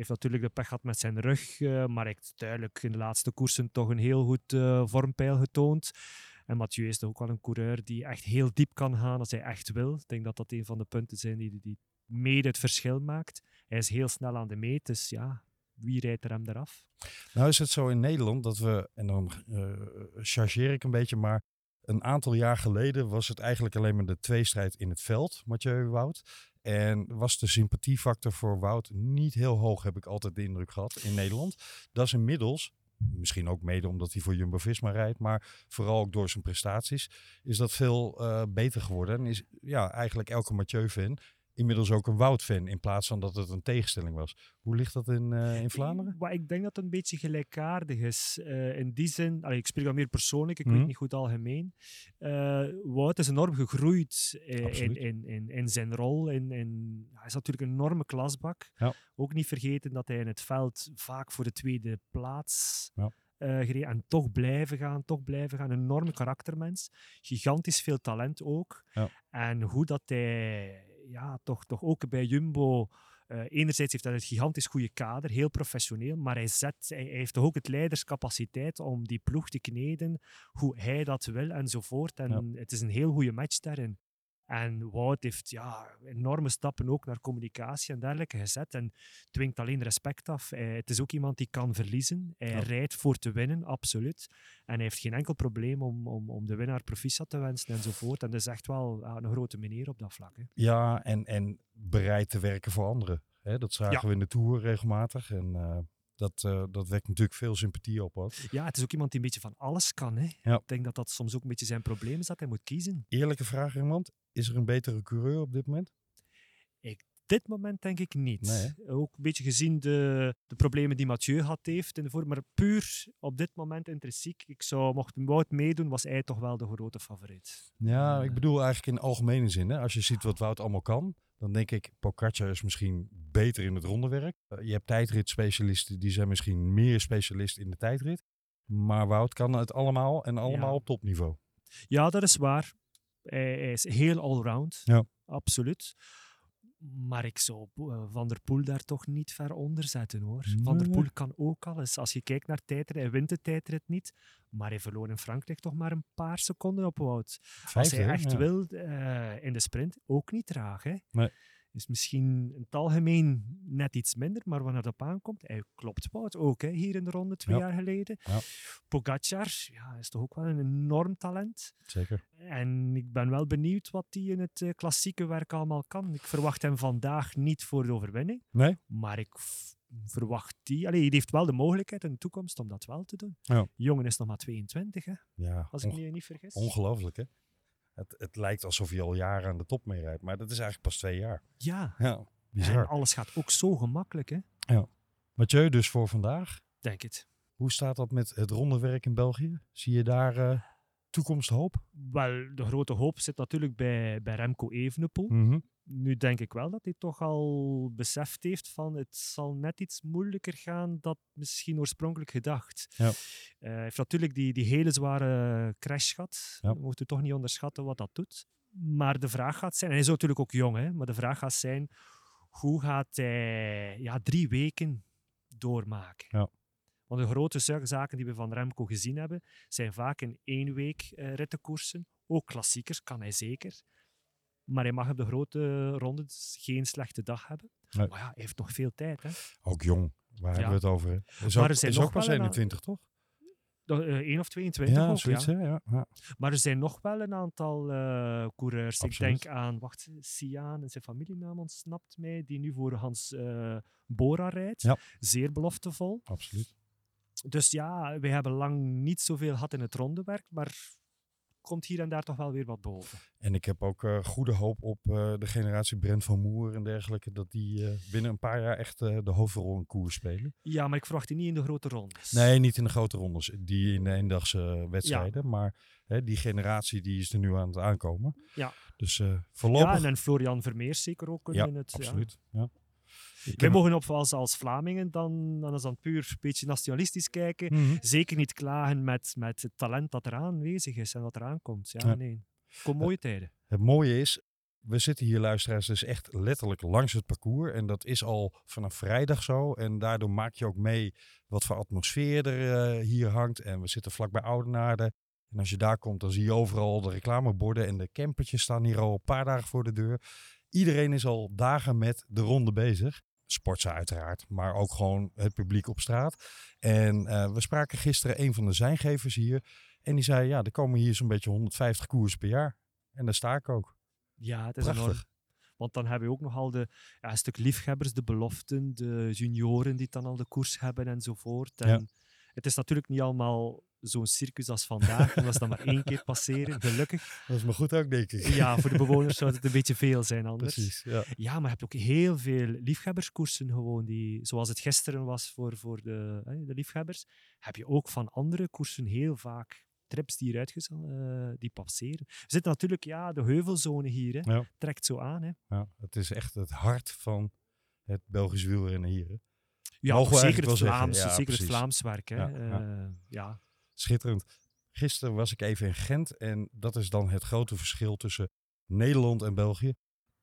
Heeft natuurlijk de pech gehad met zijn rug, eh, maar heeft duidelijk in de laatste koersen toch een heel goed eh, vormpeil getoond. En Mathieu is ook wel een coureur die echt heel diep kan gaan als hij echt wil. Ik denk dat dat een van de punten zijn die, die mede het verschil maakt. Hij is heel snel aan de meet, dus ja, Wie rijdt er hem eraf? Nou is het zo in Nederland dat we, en dan eh chargeer ik een beetje, maar een aantal jaar geleden was het eigenlijk alleen maar de tweestrijd in het veld, Mathieu Wout. En was de sympathiefactor voor Wout niet heel hoog, heb ik altijd de indruk gehad, in Nederland. Dat is inmiddels, misschien ook mede omdat hij voor Jumbo-Visma rijdt, maar vooral ook door zijn prestaties, is dat veel eh, beter geworden. En is ja, eigenlijk elke Mathieu-fan inmiddels ook een Wout-fan, in plaats van dat het een tegenstelling was. Hoe ligt dat in, eh, in Vlaanderen? Maar ik denk dat het een beetje gelijkaardig is. Eh, in die zin, allee, ik spreek dan meer persoonlijk, ik Mhm. weet niet goed algemeen. Eh Wout is enorm gegroeid eh, in, in, in, in zijn rol. In, in, hij is natuurlijk een enorme klasbak. Ja. Ook niet vergeten dat hij in het veld vaak voor de tweede plaats Ja. eh, gereden en toch blijven gaan, toch blijven gaan. Een enorme karaktermens. Gigantisch veel talent ook. Ja. En hoe dat hij ja, toch, toch ook bij Jumbo eh, enerzijds heeft hij het gigantisch goede kader, heel professioneel, maar hij, zet, hij, hij heeft toch ook het leiderscapaciteit om die ploeg te kneden, hoe hij dat wil enzovoort. En het is een heel goede match daarin. En Wout heeft ja, enorme stappen ook naar communicatie en dergelijke gezet en dwingt alleen respect af. Hij- het is ook iemand die kan verliezen. Hij Ja. rijdt voor te winnen, absoluut. En hij heeft geen enkel probleem om, om, om de winnaar proficiat te wensen enzovoort. En dat is echt wel een grote meneer op dat vlak. Hè. Ja, en, en bereid te werken voor anderen. Hè, dat zagen Ja. we in de Tour regelmatig. En eh, dat, eh, dat wekt natuurlijk veel sympathie op ook. Ja, het is ook iemand die een beetje van alles kan. Hè. Ja. Ik denk dat dat soms ook een beetje zijn probleem is, dat hij moet kiezen. Eerlijke vraag, iemand. Is er een betere coureur op dit moment? dit moment denk ik niet. Nee, ook een beetje gezien de, de problemen die Mathieu had heeft in de vorm, maar puur op dit moment intrinsiek. Ik zou, mocht Wout meedoen, was hij toch wel de grote favoriet. Ja, ik bedoel eigenlijk in algemene zin. Hè? Als je ziet wat Wout allemaal kan, dan denk ik, Pogacar is misschien beter in het rondewerk. Eh, je hebt tijdritspecialisten, die zijn misschien meer specialist in de tijdrit. Maar Wout kan het allemaal en allemaal Ja. op topniveau. Ja, dat is waar. Hij, hij is heel allround. Ja. Absoluut. Maar ik zou eh, Van der Poel daar toch niet ver onder zetten hoor. Van der. Poel kan ook alles. Als je kijkt naar tijdrit, hij wint de tijdrit niet. Maar hij verloor in Frankrijk toch maar een paar seconden op Wout. Als hij echt Ja. wil eh, in de sprint, ook niet traag. Hè? Nee. Is misschien in het algemeen net iets minder, maar wanneer het op aankomt, hij klopt Wout ook hè, hier in de ronde twee Ja. jaar geleden. Ja. Pogacar ja, is toch ook wel een enorm talent. Zeker. En ik ben wel benieuwd wat hij in het eh, klassieke werk allemaal kan. Ik verwacht hem vandaag niet voor de overwinning, Nee? maar ik verwacht die. Allee, hij heeft wel de mogelijkheid in de toekomst om dat wel te doen. Ja. Jongen is nog maar 22, hè, Ja, als ik me niet vergis. ongelooflijk hè? Het, het lijkt alsof hij al jaren aan de top meerijdt, maar dat is eigenlijk pas twee jaar. Ja, Ja, en bizar. alles gaat ook zo gemakkelijk, hè? Mathieu dus voor vandaag. denk het. Hoe staat dat met het rondewerk in België? Zie je daar eh, toekomsthoop? Wel, de grote hoop zit natuurlijk bij, bij Remco Evenepoel. Mhm. Nu denk ik wel dat hij toch al beseft heeft van het zal net iets moeilijker gaan dan misschien oorspronkelijk gedacht. Ja. Eh, hij heeft natuurlijk die, die hele zware crash gehad. Ja. We moeten toch niet onderschatten wat dat doet. Maar de vraag gaat zijn, en hij is natuurlijk ook jong, hè, maar de vraag gaat zijn, hoe gaat hij ja, drie weken doormaken? Ja. Want de grote za- zaken die we van Remco gezien hebben, zijn vaak in één week eh, rittenkoersen. Ook klassiekers kan hij zeker. Maar hij mag op de grote rondes geen slechte dag hebben. Nee. Maar ja, hij heeft nog veel tijd. Hè? Ook jong. Waar hebben we het over? hè? Is Maar ook, er zijn is nog ook pas wel een 21, toch? Nog, eh, 1 of 22 Ja, ook, zoiets ja. hè? Ja. ja. Maar er zijn nog wel een aantal eh, coureurs. Absoluut. Ik denk aan, wacht, Siaan en zijn familienaam ontsnapt mij, die nu voor Hans eh, Bora rijdt. Ja. Zeer beloftevol. Absoluut. Dus ja, wij hebben lang niet zoveel gehad in het rondewerk, maar komt hier en daar toch wel weer wat boven. En ik heb ook eh, goede hoop op eh, de generatie Brent van Moer en dergelijke. Dat die eh, binnen een paar jaar echt de hoofdrol in koers spelen. Ja, maar ik verwacht die niet in de grote rondes. Nee, niet in de grote rondes. Die in de eendagse wedstrijden. Maar hè, die generatie die is er nu aan het aankomen. Ja. Dus eh Ja, voorlopig... en, Florian Vermeers zeker ook ja, in het... ja. absoluut. Ja. Wij mogen op als, als Vlamingen dan, dan is dan puur een beetje nationalistisch kijken. Mhm. Zeker niet klagen met, met het talent dat er aanwezig is en wat er aankomt. Ja, Ja. nee. Kom mooie tijden. Het mooie is, we zitten hier luisteraars dus echt letterlijk langs het parcours. En dat is al vanaf vrijdag zo. En daardoor maak je ook mee wat voor atmosfeer er eh, hier hangt. En we zitten vlakbij Oudenaarde. En als je daar komt, dan zie je overal de reclameborden. En de campertjes staan hier al een paar dagen voor de deur. Iedereen is al dagen met de ronde bezig. Sportsen uiteraard, maar ook gewoon het publiek op straat. En eh, we spraken gisteren een van de zijngevers hier. En die zei, ja, er komen hier zo'n beetje 150 koers per jaar. En daar sta ik ook. Ja, het is Prachtig. enorm. Want dan hebben we ook nogal de, ja, een stuk liefhebbers, de beloften, de junioren die dan al de koers hebben enzovoort. En Ja. Het is natuurlijk niet allemaal zo'n circus als vandaag, omdat ze dan maar één keer passeren, gelukkig. Dat is maar goed ook, denk ik. Ja, voor de bewoners *laughs* zou het een beetje veel zijn anders. Precies, ja. Ja, maar je hebt ook heel veel liefhebberskoersen gewoon, die, zoals het gisteren was voor, voor de, hè, de liefhebbers, heb je ook van andere koersen heel vaak trips die eruit eh, die passeren. We zitten natuurlijk, ja, de heuvelzone hier, hè, Ja. trekt zo aan. Hè. Ja, het is echt het hart van het Belgisch wielrennen hier. hè. Ja, zeker het. Vlaams, Ja, zeker het. Vlaams werk. Hè. Ja, Ja, ja. Schitterend. Gisteren was ik even in Gent en dat is dan het grote verschil tussen Nederland en België.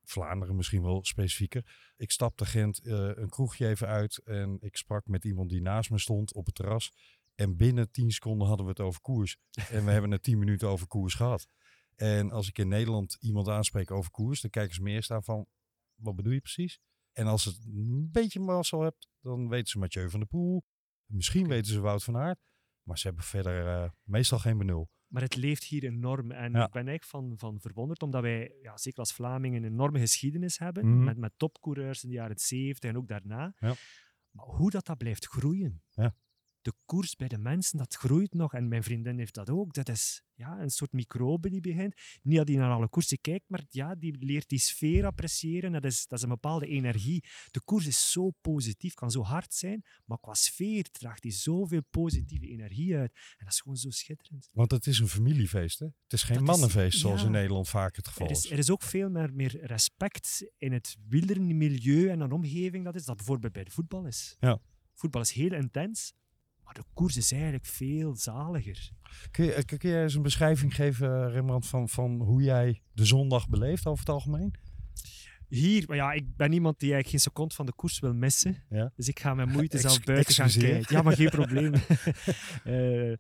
Vlaanderen misschien wel specifieker. Ik stapte Gent eh, een kroegje even uit en ik sprak met iemand die naast me stond op het terras. En binnen 10 seconden hadden we het over koers. En we hebben het 10 minuten over koers gehad. En als ik in Nederland iemand aanspreek over koers, dan kijken ze me eerst aan van, wat bedoel je precies? En als het een beetje mazzel hebt, dan weten ze Mathieu van der Poel. Misschien weten ze Wout van Aert. Maar ze hebben verder eh, meestal geen benul. Maar het leeft hier enorm. En Ja. ik ben eigenlijk van, van verwonderd, omdat wij, ja, zeker als Vlamingen, een enorme geschiedenis hebben. Mhm. Met, met topcoureurs in de jaren 70 en ook daarna. Ja. Maar hoe dat, dat blijft groeien. Ja. De koers bij de mensen, dat groeit nog. En mijn vriendin heeft dat ook. Dat is ja, een soort microbe die begint. Niet dat die naar alle koersen kijkt, maar ja, die leert die sfeer appreciëren. Dat is, dat is een bepaalde energie. De koers is zo positief, kan zo hard zijn, maar qua sfeer draagt die zoveel positieve energie uit. En dat is gewoon zo schitterend. Want het is een familiefeest, hè? Het is geen Dat is- mannenfeest zoals ja. in Nederland vaak het geval Er is. is, er is ook veel meer, meer respect in het wielrenmilieu en een omgeving dat is, dat bijvoorbeeld bij de voetbal is. Ja. Voetbal is heel intens, maar de koers is eigenlijk veel zaliger. Kun, je, eens een beschrijving geven, Rembrandt, van, van hoe jij de zondag beleeft over het algemeen? Hier, maar ja, ik ben iemand die eigenlijk geen seconde van de koers wil missen. Ja. Dus ik ga met moeite zelf buiten gaan kijken. Ja, maar geen probleem. *laughs* Eh, eh,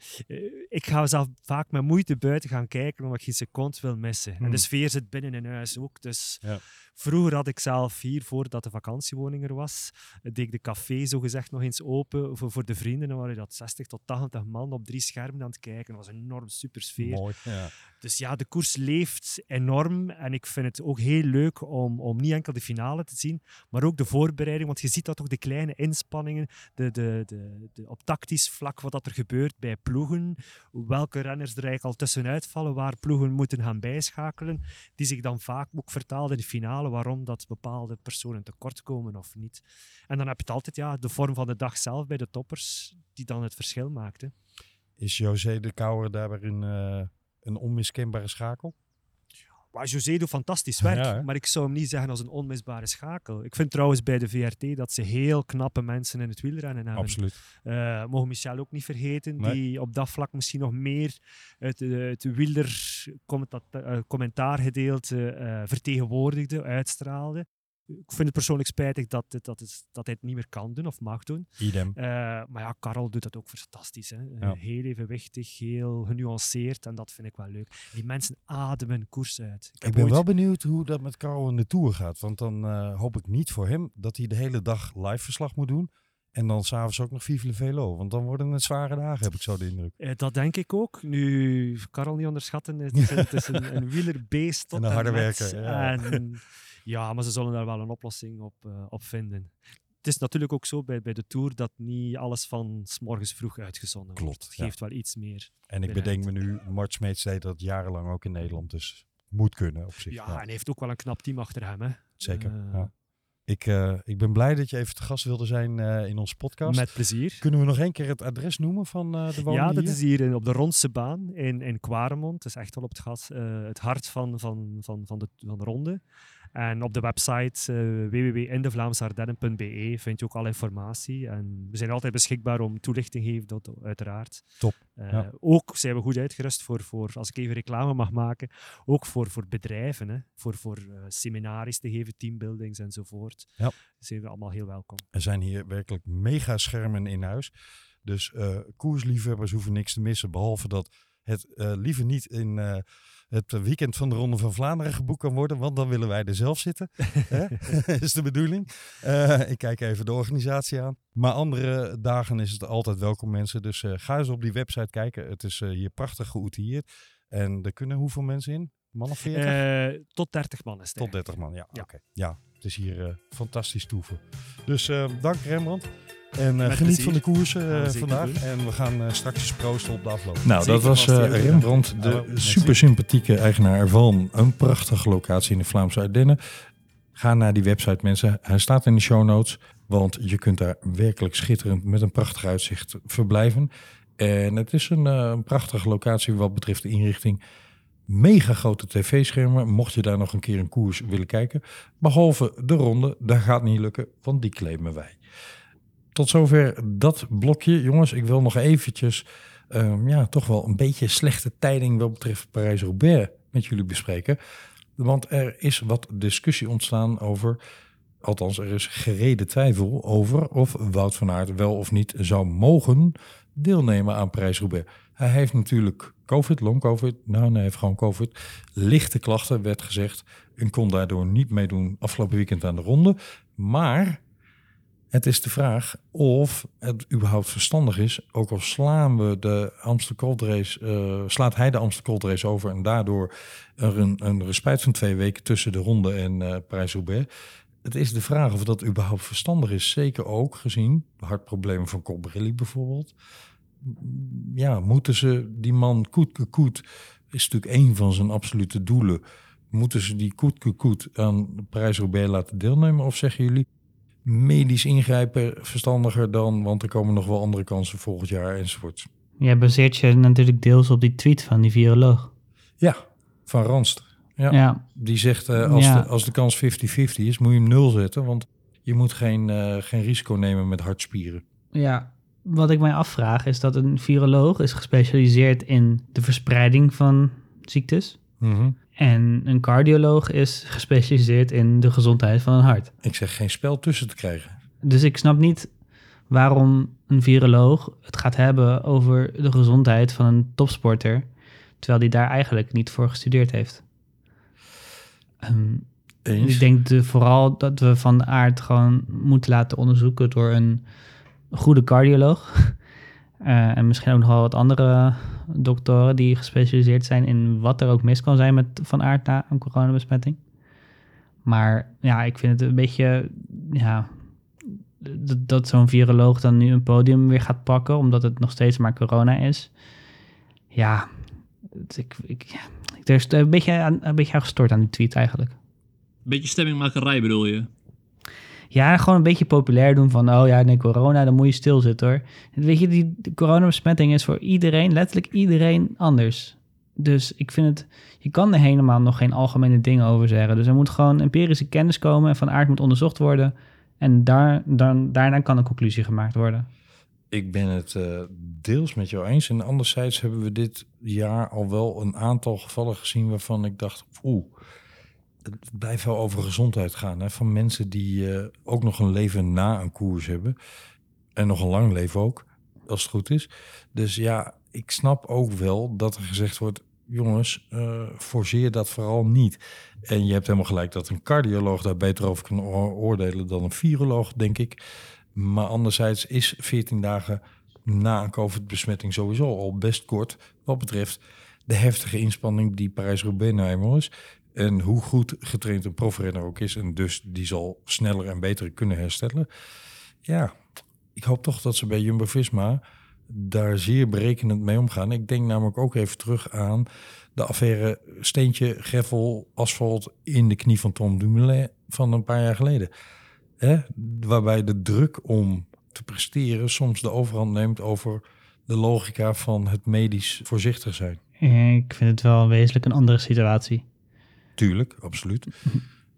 ik ga zelf vaak met moeite buiten gaan kijken, omdat ik geen seconde wil missen. En Hmm. de sfeer zit binnen in huis ook. Dus Ja. vroeger had ik zelf hier, voordat de vakantiewoning er was, eh, deed ik de café zogezegd nog eens open voor, voor de vrienden. Dan waren dat 60 tot 80 man op drie schermen aan het kijken. Dat was een enorm super sfeer. Mooi. Ja. Dus ja, de koers leeft enorm. En ik vind het ook heel leuk om, om niet enkel de finale te zien, maar ook de voorbereiding. Want je ziet dat toch de kleine inspanningen, de, de, de, de, op tactisch vlak wat dat er gebeurt bij ploegen. Welke renners er eigenlijk al tussenuit vallen, waar ploegen moeten gaan bijschakelen. Die zich dan vaak ook vertaalden in de finale, waarom dat bepaalde personen tekort komen of niet. En dan heb je het altijd, ja, de vorm van de dag zelf bij de toppers, die dan het verschil maakt. Is José de Kouwer daarin eh een onmiskenbare schakel? Maar José doet fantastisch werk, Ja, maar ik zou hem niet zeggen als een onmisbare schakel. Ik vind trouwens bij de VRT dat ze heel knappe mensen in het wielrennen hebben. Absoluut. Eh mogen Michel ook niet vergeten, Nee. die op dat vlak misschien nog meer het, eh, het commenta- eh, commentaargedeelte eh, vertegenwoordigde, uitstraalde. Ik vind het persoonlijk spijtig dat, het- dat, het, dat hij het niet meer kan doen of mag doen. Idem. Eh, maar ja, Karel doet dat ook fantastisch. Hè? Ja. Heel evenwichtig, heel genuanceerd en dat vind ik wel leuk. Die mensen ademen koers uit. Ik ben ooit- wel benieuwd hoe dat met Karel in de Tour gaat. Want dan eh, hoop ik niet voor hem dat hij de hele dag live verslag moet doen. En dan s'avonds ook nog Vive Velo. Want dan worden het zware dagen, heb ik zo de indruk. Eh, dat denk ik ook. Nu, Karel niet onderschatten, *laughs* het is een, het is een, een wielerbeest tot En een harde werker, ja. En, ja, maar ze zullen daar wel een oplossing op, eh, op vinden. Het is natuurlijk ook zo bij, bij de Tour dat niet alles van s morgens vroeg uitgezonden wordt. Klopt, Het ja. geeft wel iets meer. En ik bedenk me nu, Mart Smeets deed dat jarenlang ook in Nederland. Dus moet kunnen op zich. Ja, ja. en hij heeft ook wel een knap team achter hem. Hè. Zeker. Eh, ja. ik, eh, ik ben blij dat je even te gast wilde zijn in onze podcast. Met plezier. Kunnen we nog één keer het adres noemen van de woning Ja, dat hier? is hier in- op de Rondse baan in, in Quaremont. Het is echt wel op het eh, het hart van, van, van, van, de, van de ronde. En op de website uh, www.indevlaamsardennen.be vind je ook alle informatie. En we zijn altijd beschikbaar om toelichting te geven, dat, uiteraard. Top, Eh, ja. Ook zijn we goed uitgerust voor, voor, als ik even reclame mag maken, ook voor, voor bedrijven. Hè? Voor, voor seminaries te geven, teambuildings enzovoort. Ja. Zijn we allemaal heel welkom. Er zijn hier werkelijk mega schermen in huis. Dus koersliefhebbers hoeven niks te missen. Behalve dat het liever niet in het weekend van de Ronde van Vlaanderen geboekt kan worden, want dan willen wij er zelf zitten. *laughs* Hè? *laughs* is de bedoeling. Eh, ik kijk even de organisatie aan. Maar andere dagen is het altijd welkom mensen. Dus eh, ga eens op die website kijken. Het is eh, hier prachtig geoutilleerd. En er kunnen hoeveel mensen in? Man of 40? Eh, tot 30 man is het. Tot 30 man, ja. Ja. Oké. Ja, het is hier fantastisch toeven. Dus dank Rembrandt. En eh, geniet plezier. van de koers eh, vandaag. En we gaan eh, straks eens proosten op de afloop. Nou, Zeker dat was eh. Rembrandt, de Hallo, merci. super sympathieke eigenaar van een prachtige locatie in de Vlaamse Ardennen. Ga naar die website mensen. Hij staat in de show notes, want je kunt daar werkelijk schitterend met een prachtig uitzicht verblijven. En het is een, eh, een prachtige locatie wat betreft de inrichting. Mega grote tv-schermen, mocht je daar nog een keer een koers willen kijken. Behalve de ronde, dat gaat niet lukken, want die claimen wij. Tot zover dat blokje. Jongens, ik wil nog eventjes ehm, ja, toch wel een beetje slechte tijding wat betreft Parijs-Roubaix met jullie bespreken. Want er is wat discussie ontstaan over, althans er is gereden twijfel over of Wout van Aert wel of niet zou mogen deelnemen aan Parijs-Roubaix. Hij heeft natuurlijk COVID, long COVID, nou nee, hij heeft gewoon COVID. Lichte klachten werd gezegd en kon daardoor niet meedoen afgelopen weekend aan de ronde. Maar het is de vraag of het überhaupt verstandig is. Ook al slaan we de Amsterdam Gold Race, eh, slaat hij de Amsterdam Gold Race over en daardoor er een, een respijt van twee weken tussen de ronde en eh Parijs-Roubaix. Het is de vraag of dat überhaupt verstandig is. Zeker ook gezien de hartproblemen van Colbrelli bijvoorbeeld. Ja, moeten ze die man koet koet is natuurlijk een van zijn absolute doelen. Moeten ze die koet koet aan Parijs-Roubaix laten deelnemen? Of zeggen jullie, medisch ingrijpen verstandiger dan, want er komen nog wel andere kansen volgend jaar enzovoort. Jij baseert je natuurlijk deels op die tweet van die viroloog. Ja, van Ranst. Ja, Ja, Die zegt eh, als, Ja. de, als de kans 50-50 is, moet je hem nul zetten, want je moet geen, eh, geen risico nemen met hartspieren. ja. Wat ik mij afvraag is dat een viroloog is gespecialiseerd in de verspreiding van ziektes. Mhm. En een cardioloog is gespecialiseerd in de gezondheid van een hart. Ik zeg geen spel tussen te krijgen. Dus ik snap niet waarom een viroloog het gaat hebben over de gezondheid van een topsporter, terwijl die daar eigenlijk niet voor gestudeerd heeft. Eens. ik denk de, vooral dat we van aard gewoon moeten laten onderzoeken door een goede cardioloog. *laughs* Eh, en misschien ook nog wel wat andere doktoren die gespecialiseerd zijn in wat er ook mis kan zijn met van aard na een coronabesmetting. Maar ja, ik vind het een beetje, ja, dat, zo'n viroloog dan nu een podium weer gaat pakken, omdat het nog steeds maar corona is. Ja, ik, ik, er is een beetje, een beetje aan aan die tweet eigenlijk. Beetje stemmingmakerij bedoel je? Ja, gewoon een beetje populair doen van, oh ja, nee, corona, dan moet je stilzitten hoor. Weet je, die coronabesmetting is voor iedereen, letterlijk iedereen anders. Dus ik vind het, je kan er helemaal nog geen algemene dingen over zeggen. Dus er moet gewoon empirische kennis komen en van aard moet onderzocht worden. En daar, dan, daarna kan een conclusie gemaakt worden. Ik ben het eh, deels met jou eens. En anderzijds hebben we dit jaar al wel een aantal gevallen gezien waarvan ik dacht, oeh, het blijft wel over gezondheid gaan. Hè? Van mensen die eh, ook nog een leven na een koers hebben. En nog een lang leven ook, als het goed is. Dus ja, ik snap ook wel dat er gezegd wordt, jongens, eh forceer dat vooral niet. En je hebt helemaal gelijk dat een cardioloog daar beter over kan oor- oordelen dan een viroloog, denk ik. Maar anderzijds is 14 dagen na een COVID-besmetting sowieso al best kort. Wat betreft de heftige inspanning die Parijs-Roubaix nou is. En hoe goed getraind een profrenner ook is. En dus die zal sneller en beter kunnen herstellen. Ja, ik hoop toch dat ze bij Jumbo-Visma daar zeer berekenend mee omgaan. Ik denk namelijk ook even terug aan de affaire steentje, greffel, asfalt in de knie van Tom Dumoulin van een paar jaar geleden. Waarbij de druk om te presteren soms de overhand neemt over de logica van het medisch voorzichtig zijn. Ik vind het wel wezenlijk een andere situatie. Tuurlijk, absoluut. *laughs*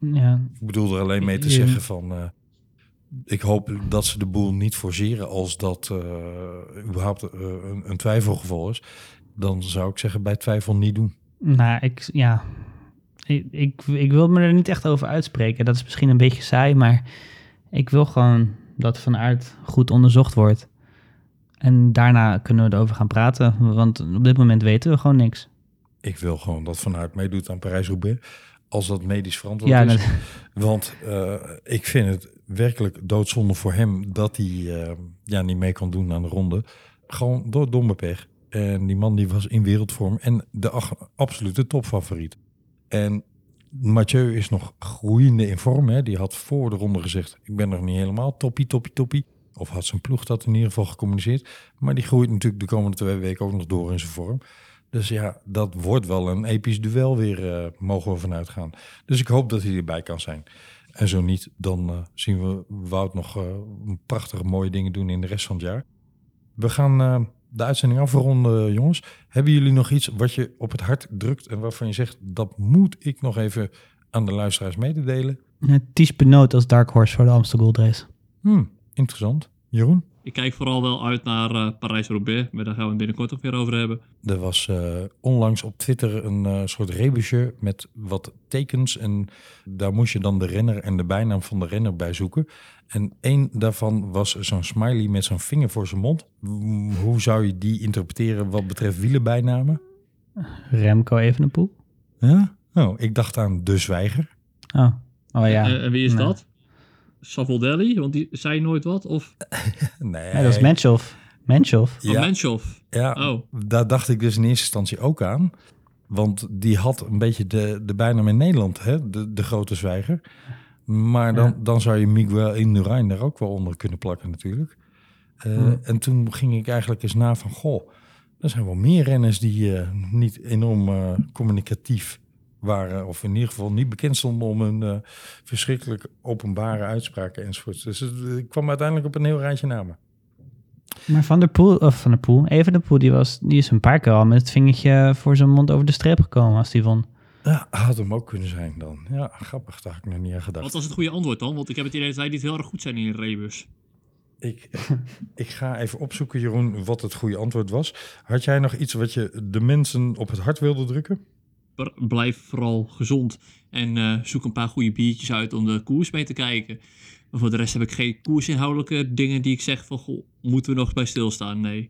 Ja, Ik bedoel er alleen mee te Ja. zeggen van... eh, ik hoop dat ze de boel niet forceren als dat eh, überhaupt eh, een, een twijfelgeval is. Dan zou ik zeggen bij twijfel niet doen. nou, ik, ja, ik, ik, ik wil me er niet echt over uitspreken. Dat is misschien een beetje saai, maar ik wil gewoon dat van aard goed onderzocht wordt. En daarna kunnen we erover gaan praten. Want op dit moment weten we gewoon niks. Ik wil gewoon dat Van Aert meedoet aan Parijs-Roubaix. Als dat medisch verantwoord Ja, is. dat- Want eh, ik vind het werkelijk doodzonde voor hem dat hij eh, ja, niet mee kan doen aan de ronde. Gewoon door domme pech. En die man die was in wereldvorm en de ach- absolute topfavoriet. En Mathieu is nog groeiende in vorm. Hè. Die had voor de ronde gezegd, ik ben nog niet helemaal toppie, toppie, toppie. Of had zijn ploeg dat in ieder geval gecommuniceerd. Maar die groeit natuurlijk de komende twee weken ook nog door in zijn vorm. Dus ja, dat wordt wel een episch duel weer, eh, mogen we vanuit gaan. Dus ik hoop dat hij erbij kan zijn. En zo niet, dan eh, zien we Wout nog eh, prachtige mooie dingen doen in de rest van het jaar. We gaan de uitzending afronden, jongens. Hebben jullie nog iets wat je op het hart drukt en waarvan je zegt, dat moet ik nog even aan de luisteraars mededelen? Ties Benoot als dark horse voor de Amstel Gold Race. Hmm, interessant. Jeroen? Ik kijk vooral wel uit naar eh, Parijs-Roubaix, maar daar gaan we het binnenkort ook weer over hebben. Er was eh, onlangs op Twitter een eh, soort rebusje met wat tekens. En daar moest je dan de renner en de bijnaam van de renner bij zoeken. En één daarvan was zo'n smiley met zo'n vinger voor zijn mond. Mm, Hoe zou je die interpreteren wat betreft wielenbijnamen? Remco Evenepoel. Ja? Oh, ik dacht aan De Zwijger. Oh, oh ja. Eh, en wie is Nee. dat? Savoldelli? Want die zei nooit wat? Of *laughs* Nee. Ja, dat is Menschhoff. Menschhoff. van Ja. Menschhoff? Ja, Oh. daar dacht ik dus in eerste instantie ook aan. Want die had een beetje de, de bijnaam in Nederland, hè? De, de grote zwijger. Maar dan, Ja. dan zou je Miguel Indurain daar ook wel onder kunnen plakken natuurlijk. Eh. En toen ging ik eigenlijk eens na van, goh, er zijn wel meer renners die eh, niet enorm eh, communicatief waren. Of in ieder geval niet bekend stonden om hun eh, verschrikkelijk openbare uitspraken enzovoort. Dus het- ik kwam uiteindelijk op een heel rijtje namen. Maar Van der Poel, of Van der Poel, Evenepoel, die, was, die is een paar keer al met het vingertje voor zijn mond over de streep gekomen als die won. Ja, had hem ook kunnen zijn dan. Ja, grappig, daar had ik nog niet aan gedacht. Wat was het goede antwoord dan? Want ik heb het idee dat wij niet heel erg goed zijn in een rebus. Ik, ik ga even opzoeken, Jeroen, wat het goede antwoord was. Had jij nog iets wat je de mensen op het hart wilde drukken? Blijf vooral gezond en eh, zoek een paar goede biertjes uit om de koers mee te kijken. Maar voor de rest heb ik geen koersinhoudelijke dingen die ik zeg van, goh, moeten we nog bij stilstaan? Nee.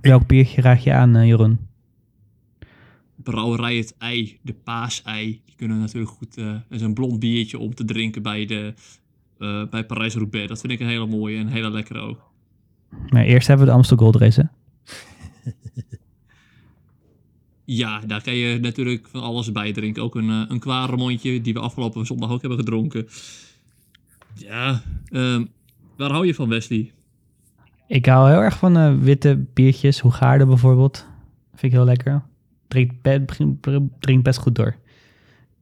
Welk biertje raad je aan, eh, Jeroen? Brouwerij Het Ei, de paasei, die kunnen natuurlijk goed... dat is een blond biertje om te drinken bij, de, bij Parijs-Roubaix. Dat vind ik een hele mooie en een hele lekkere ook. Maar eerst hebben we de Amstel Gold Race, hè? Ja, daar kan je natuurlijk van alles bij drinken. Ook een, eh, een kwaremondje die we afgelopen zondag ook hebben gedronken. Ja, ehm, waar hou je van, Wesley? Ik hou heel erg van eh, witte biertjes, Hoegaarden bijvoorbeeld. Vind ik heel lekker. Drinkt, be- drinkt best goed door.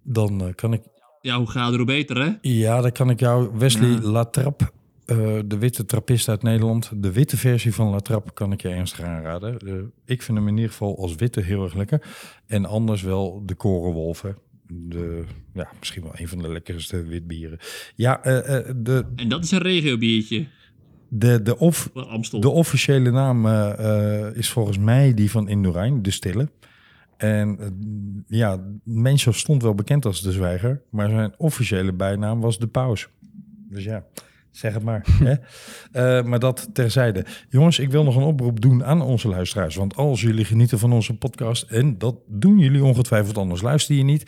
Dan eh, kan ik, Ja, hoe gaat er beter, hè? ja, dan kan ik jou, Wesley Ja. Latrap, eh, de witte trappist uit Nederland, de witte versie van Latrap, kan ik je ernstig aanraden. Eh, ik vind hem in ieder geval als witte heel erg lekker. En anders wel de Korenwolf, hè. De, ja, misschien wel een van de lekkerste witbieren. Ja, eh, de, En dat is een regiobiertje de, de, of, Amstel. De officiële naam is volgens mij die van Indurain, de Stille. En ja, Menschov stond wel bekend als de zwijger, maar zijn officiële bijnaam was de paus. Dus ja, zeg het maar. hè? Eh, maar dat terzijde. Jongens, ik wil nog een oproep doen aan onze luisteraars. Want als jullie genieten van onze podcast, en dat doen jullie ongetwijfeld anders, luister je niet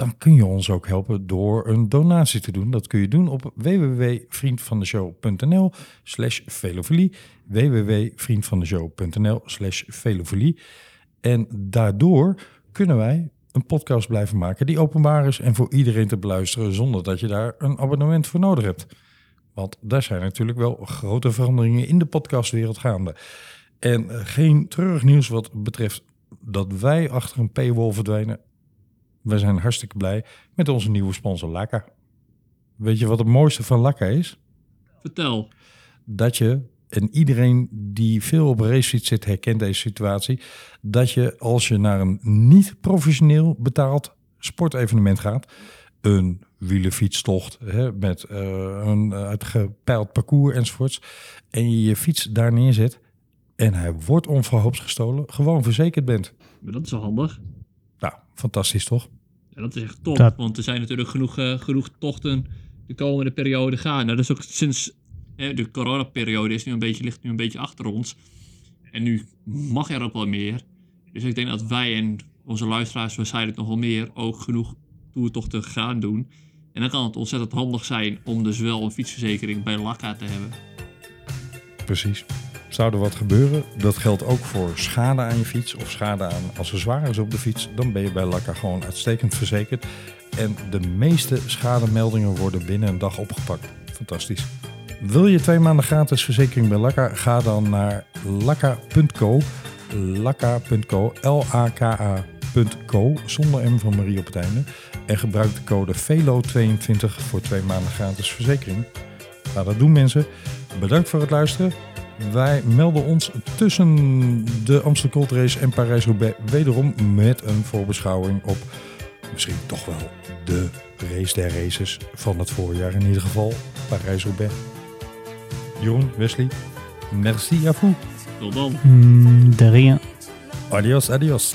dan kun je ons ook helpen door een donatie te doen. Dat kun je doen op www.vriendvandeshow.nl slash velofilie. www.vriendvandeshow.nl slash velofilie. En daardoor kunnen wij een podcast blijven maken die openbaar is en voor iedereen te beluisteren zonder dat je daar een abonnement voor nodig hebt. Want daar zijn natuurlijk wel grote veranderingen in de podcastwereld gaande. En geen treurig nieuws wat betreft dat wij achter een paywall verdwijnen. We zijn hartstikke blij met onze nieuwe sponsor Laka. Weet je wat het mooiste van Laka is? Vertel. Dat je, en iedereen die veel op racefiets zit herkent deze situatie, dat je als je naar een niet professioneel betaald sportevenement gaat, een wielenfietstocht hè, met eh, een uitgepeild parcours enzovoorts, en je je fiets daar neerzet en hij wordt onverhoops gestolen, gewoon verzekerd bent. Maar dat is wel handig. Nou, fantastisch toch? Ja, dat is echt top. Dat- Want er zijn natuurlijk genoeg, eh, genoeg tochten de komende periode gaan. Nou, dat is ook sinds hè, de coronaperiode is nu een beetje, ligt nu een beetje achter ons. En nu mag er ook wel meer. Dus ik denk dat wij en onze luisteraars waarschijnlijk nog wel meer ook genoeg toertochten gaan doen. En dan kan het ontzettend handig zijn om dus wel een fietsverzekering bij Lakka te hebben. Precies. Zou er wat gebeuren, dat geldt ook voor schade aan je fiets of schade aan accessoires op de fiets, dan ben je bij Lakka gewoon uitstekend verzekerd. En de meeste schademeldingen worden binnen een dag opgepakt. Fantastisch. Wil je twee maanden gratis verzekering bij Lakka? Ga dan naar lakka.co. Lakka.co, L-A-K-A.co, zonder M van Marie op het einde. En gebruik de code VELO22 voor twee maanden gratis verzekering. Ga dat doen mensen. Bedankt voor het luisteren. Wij melden ons tussen de Amsterdam Gold Race en Parijs-Roubaix wederom met een voorbeschouwing op misschien toch wel de race der races van het voorjaar. In ieder geval Parijs-Roubaix. Jeroen, Wesley, merci à vous. Tot dan. Mm, de rien. Adios, adios.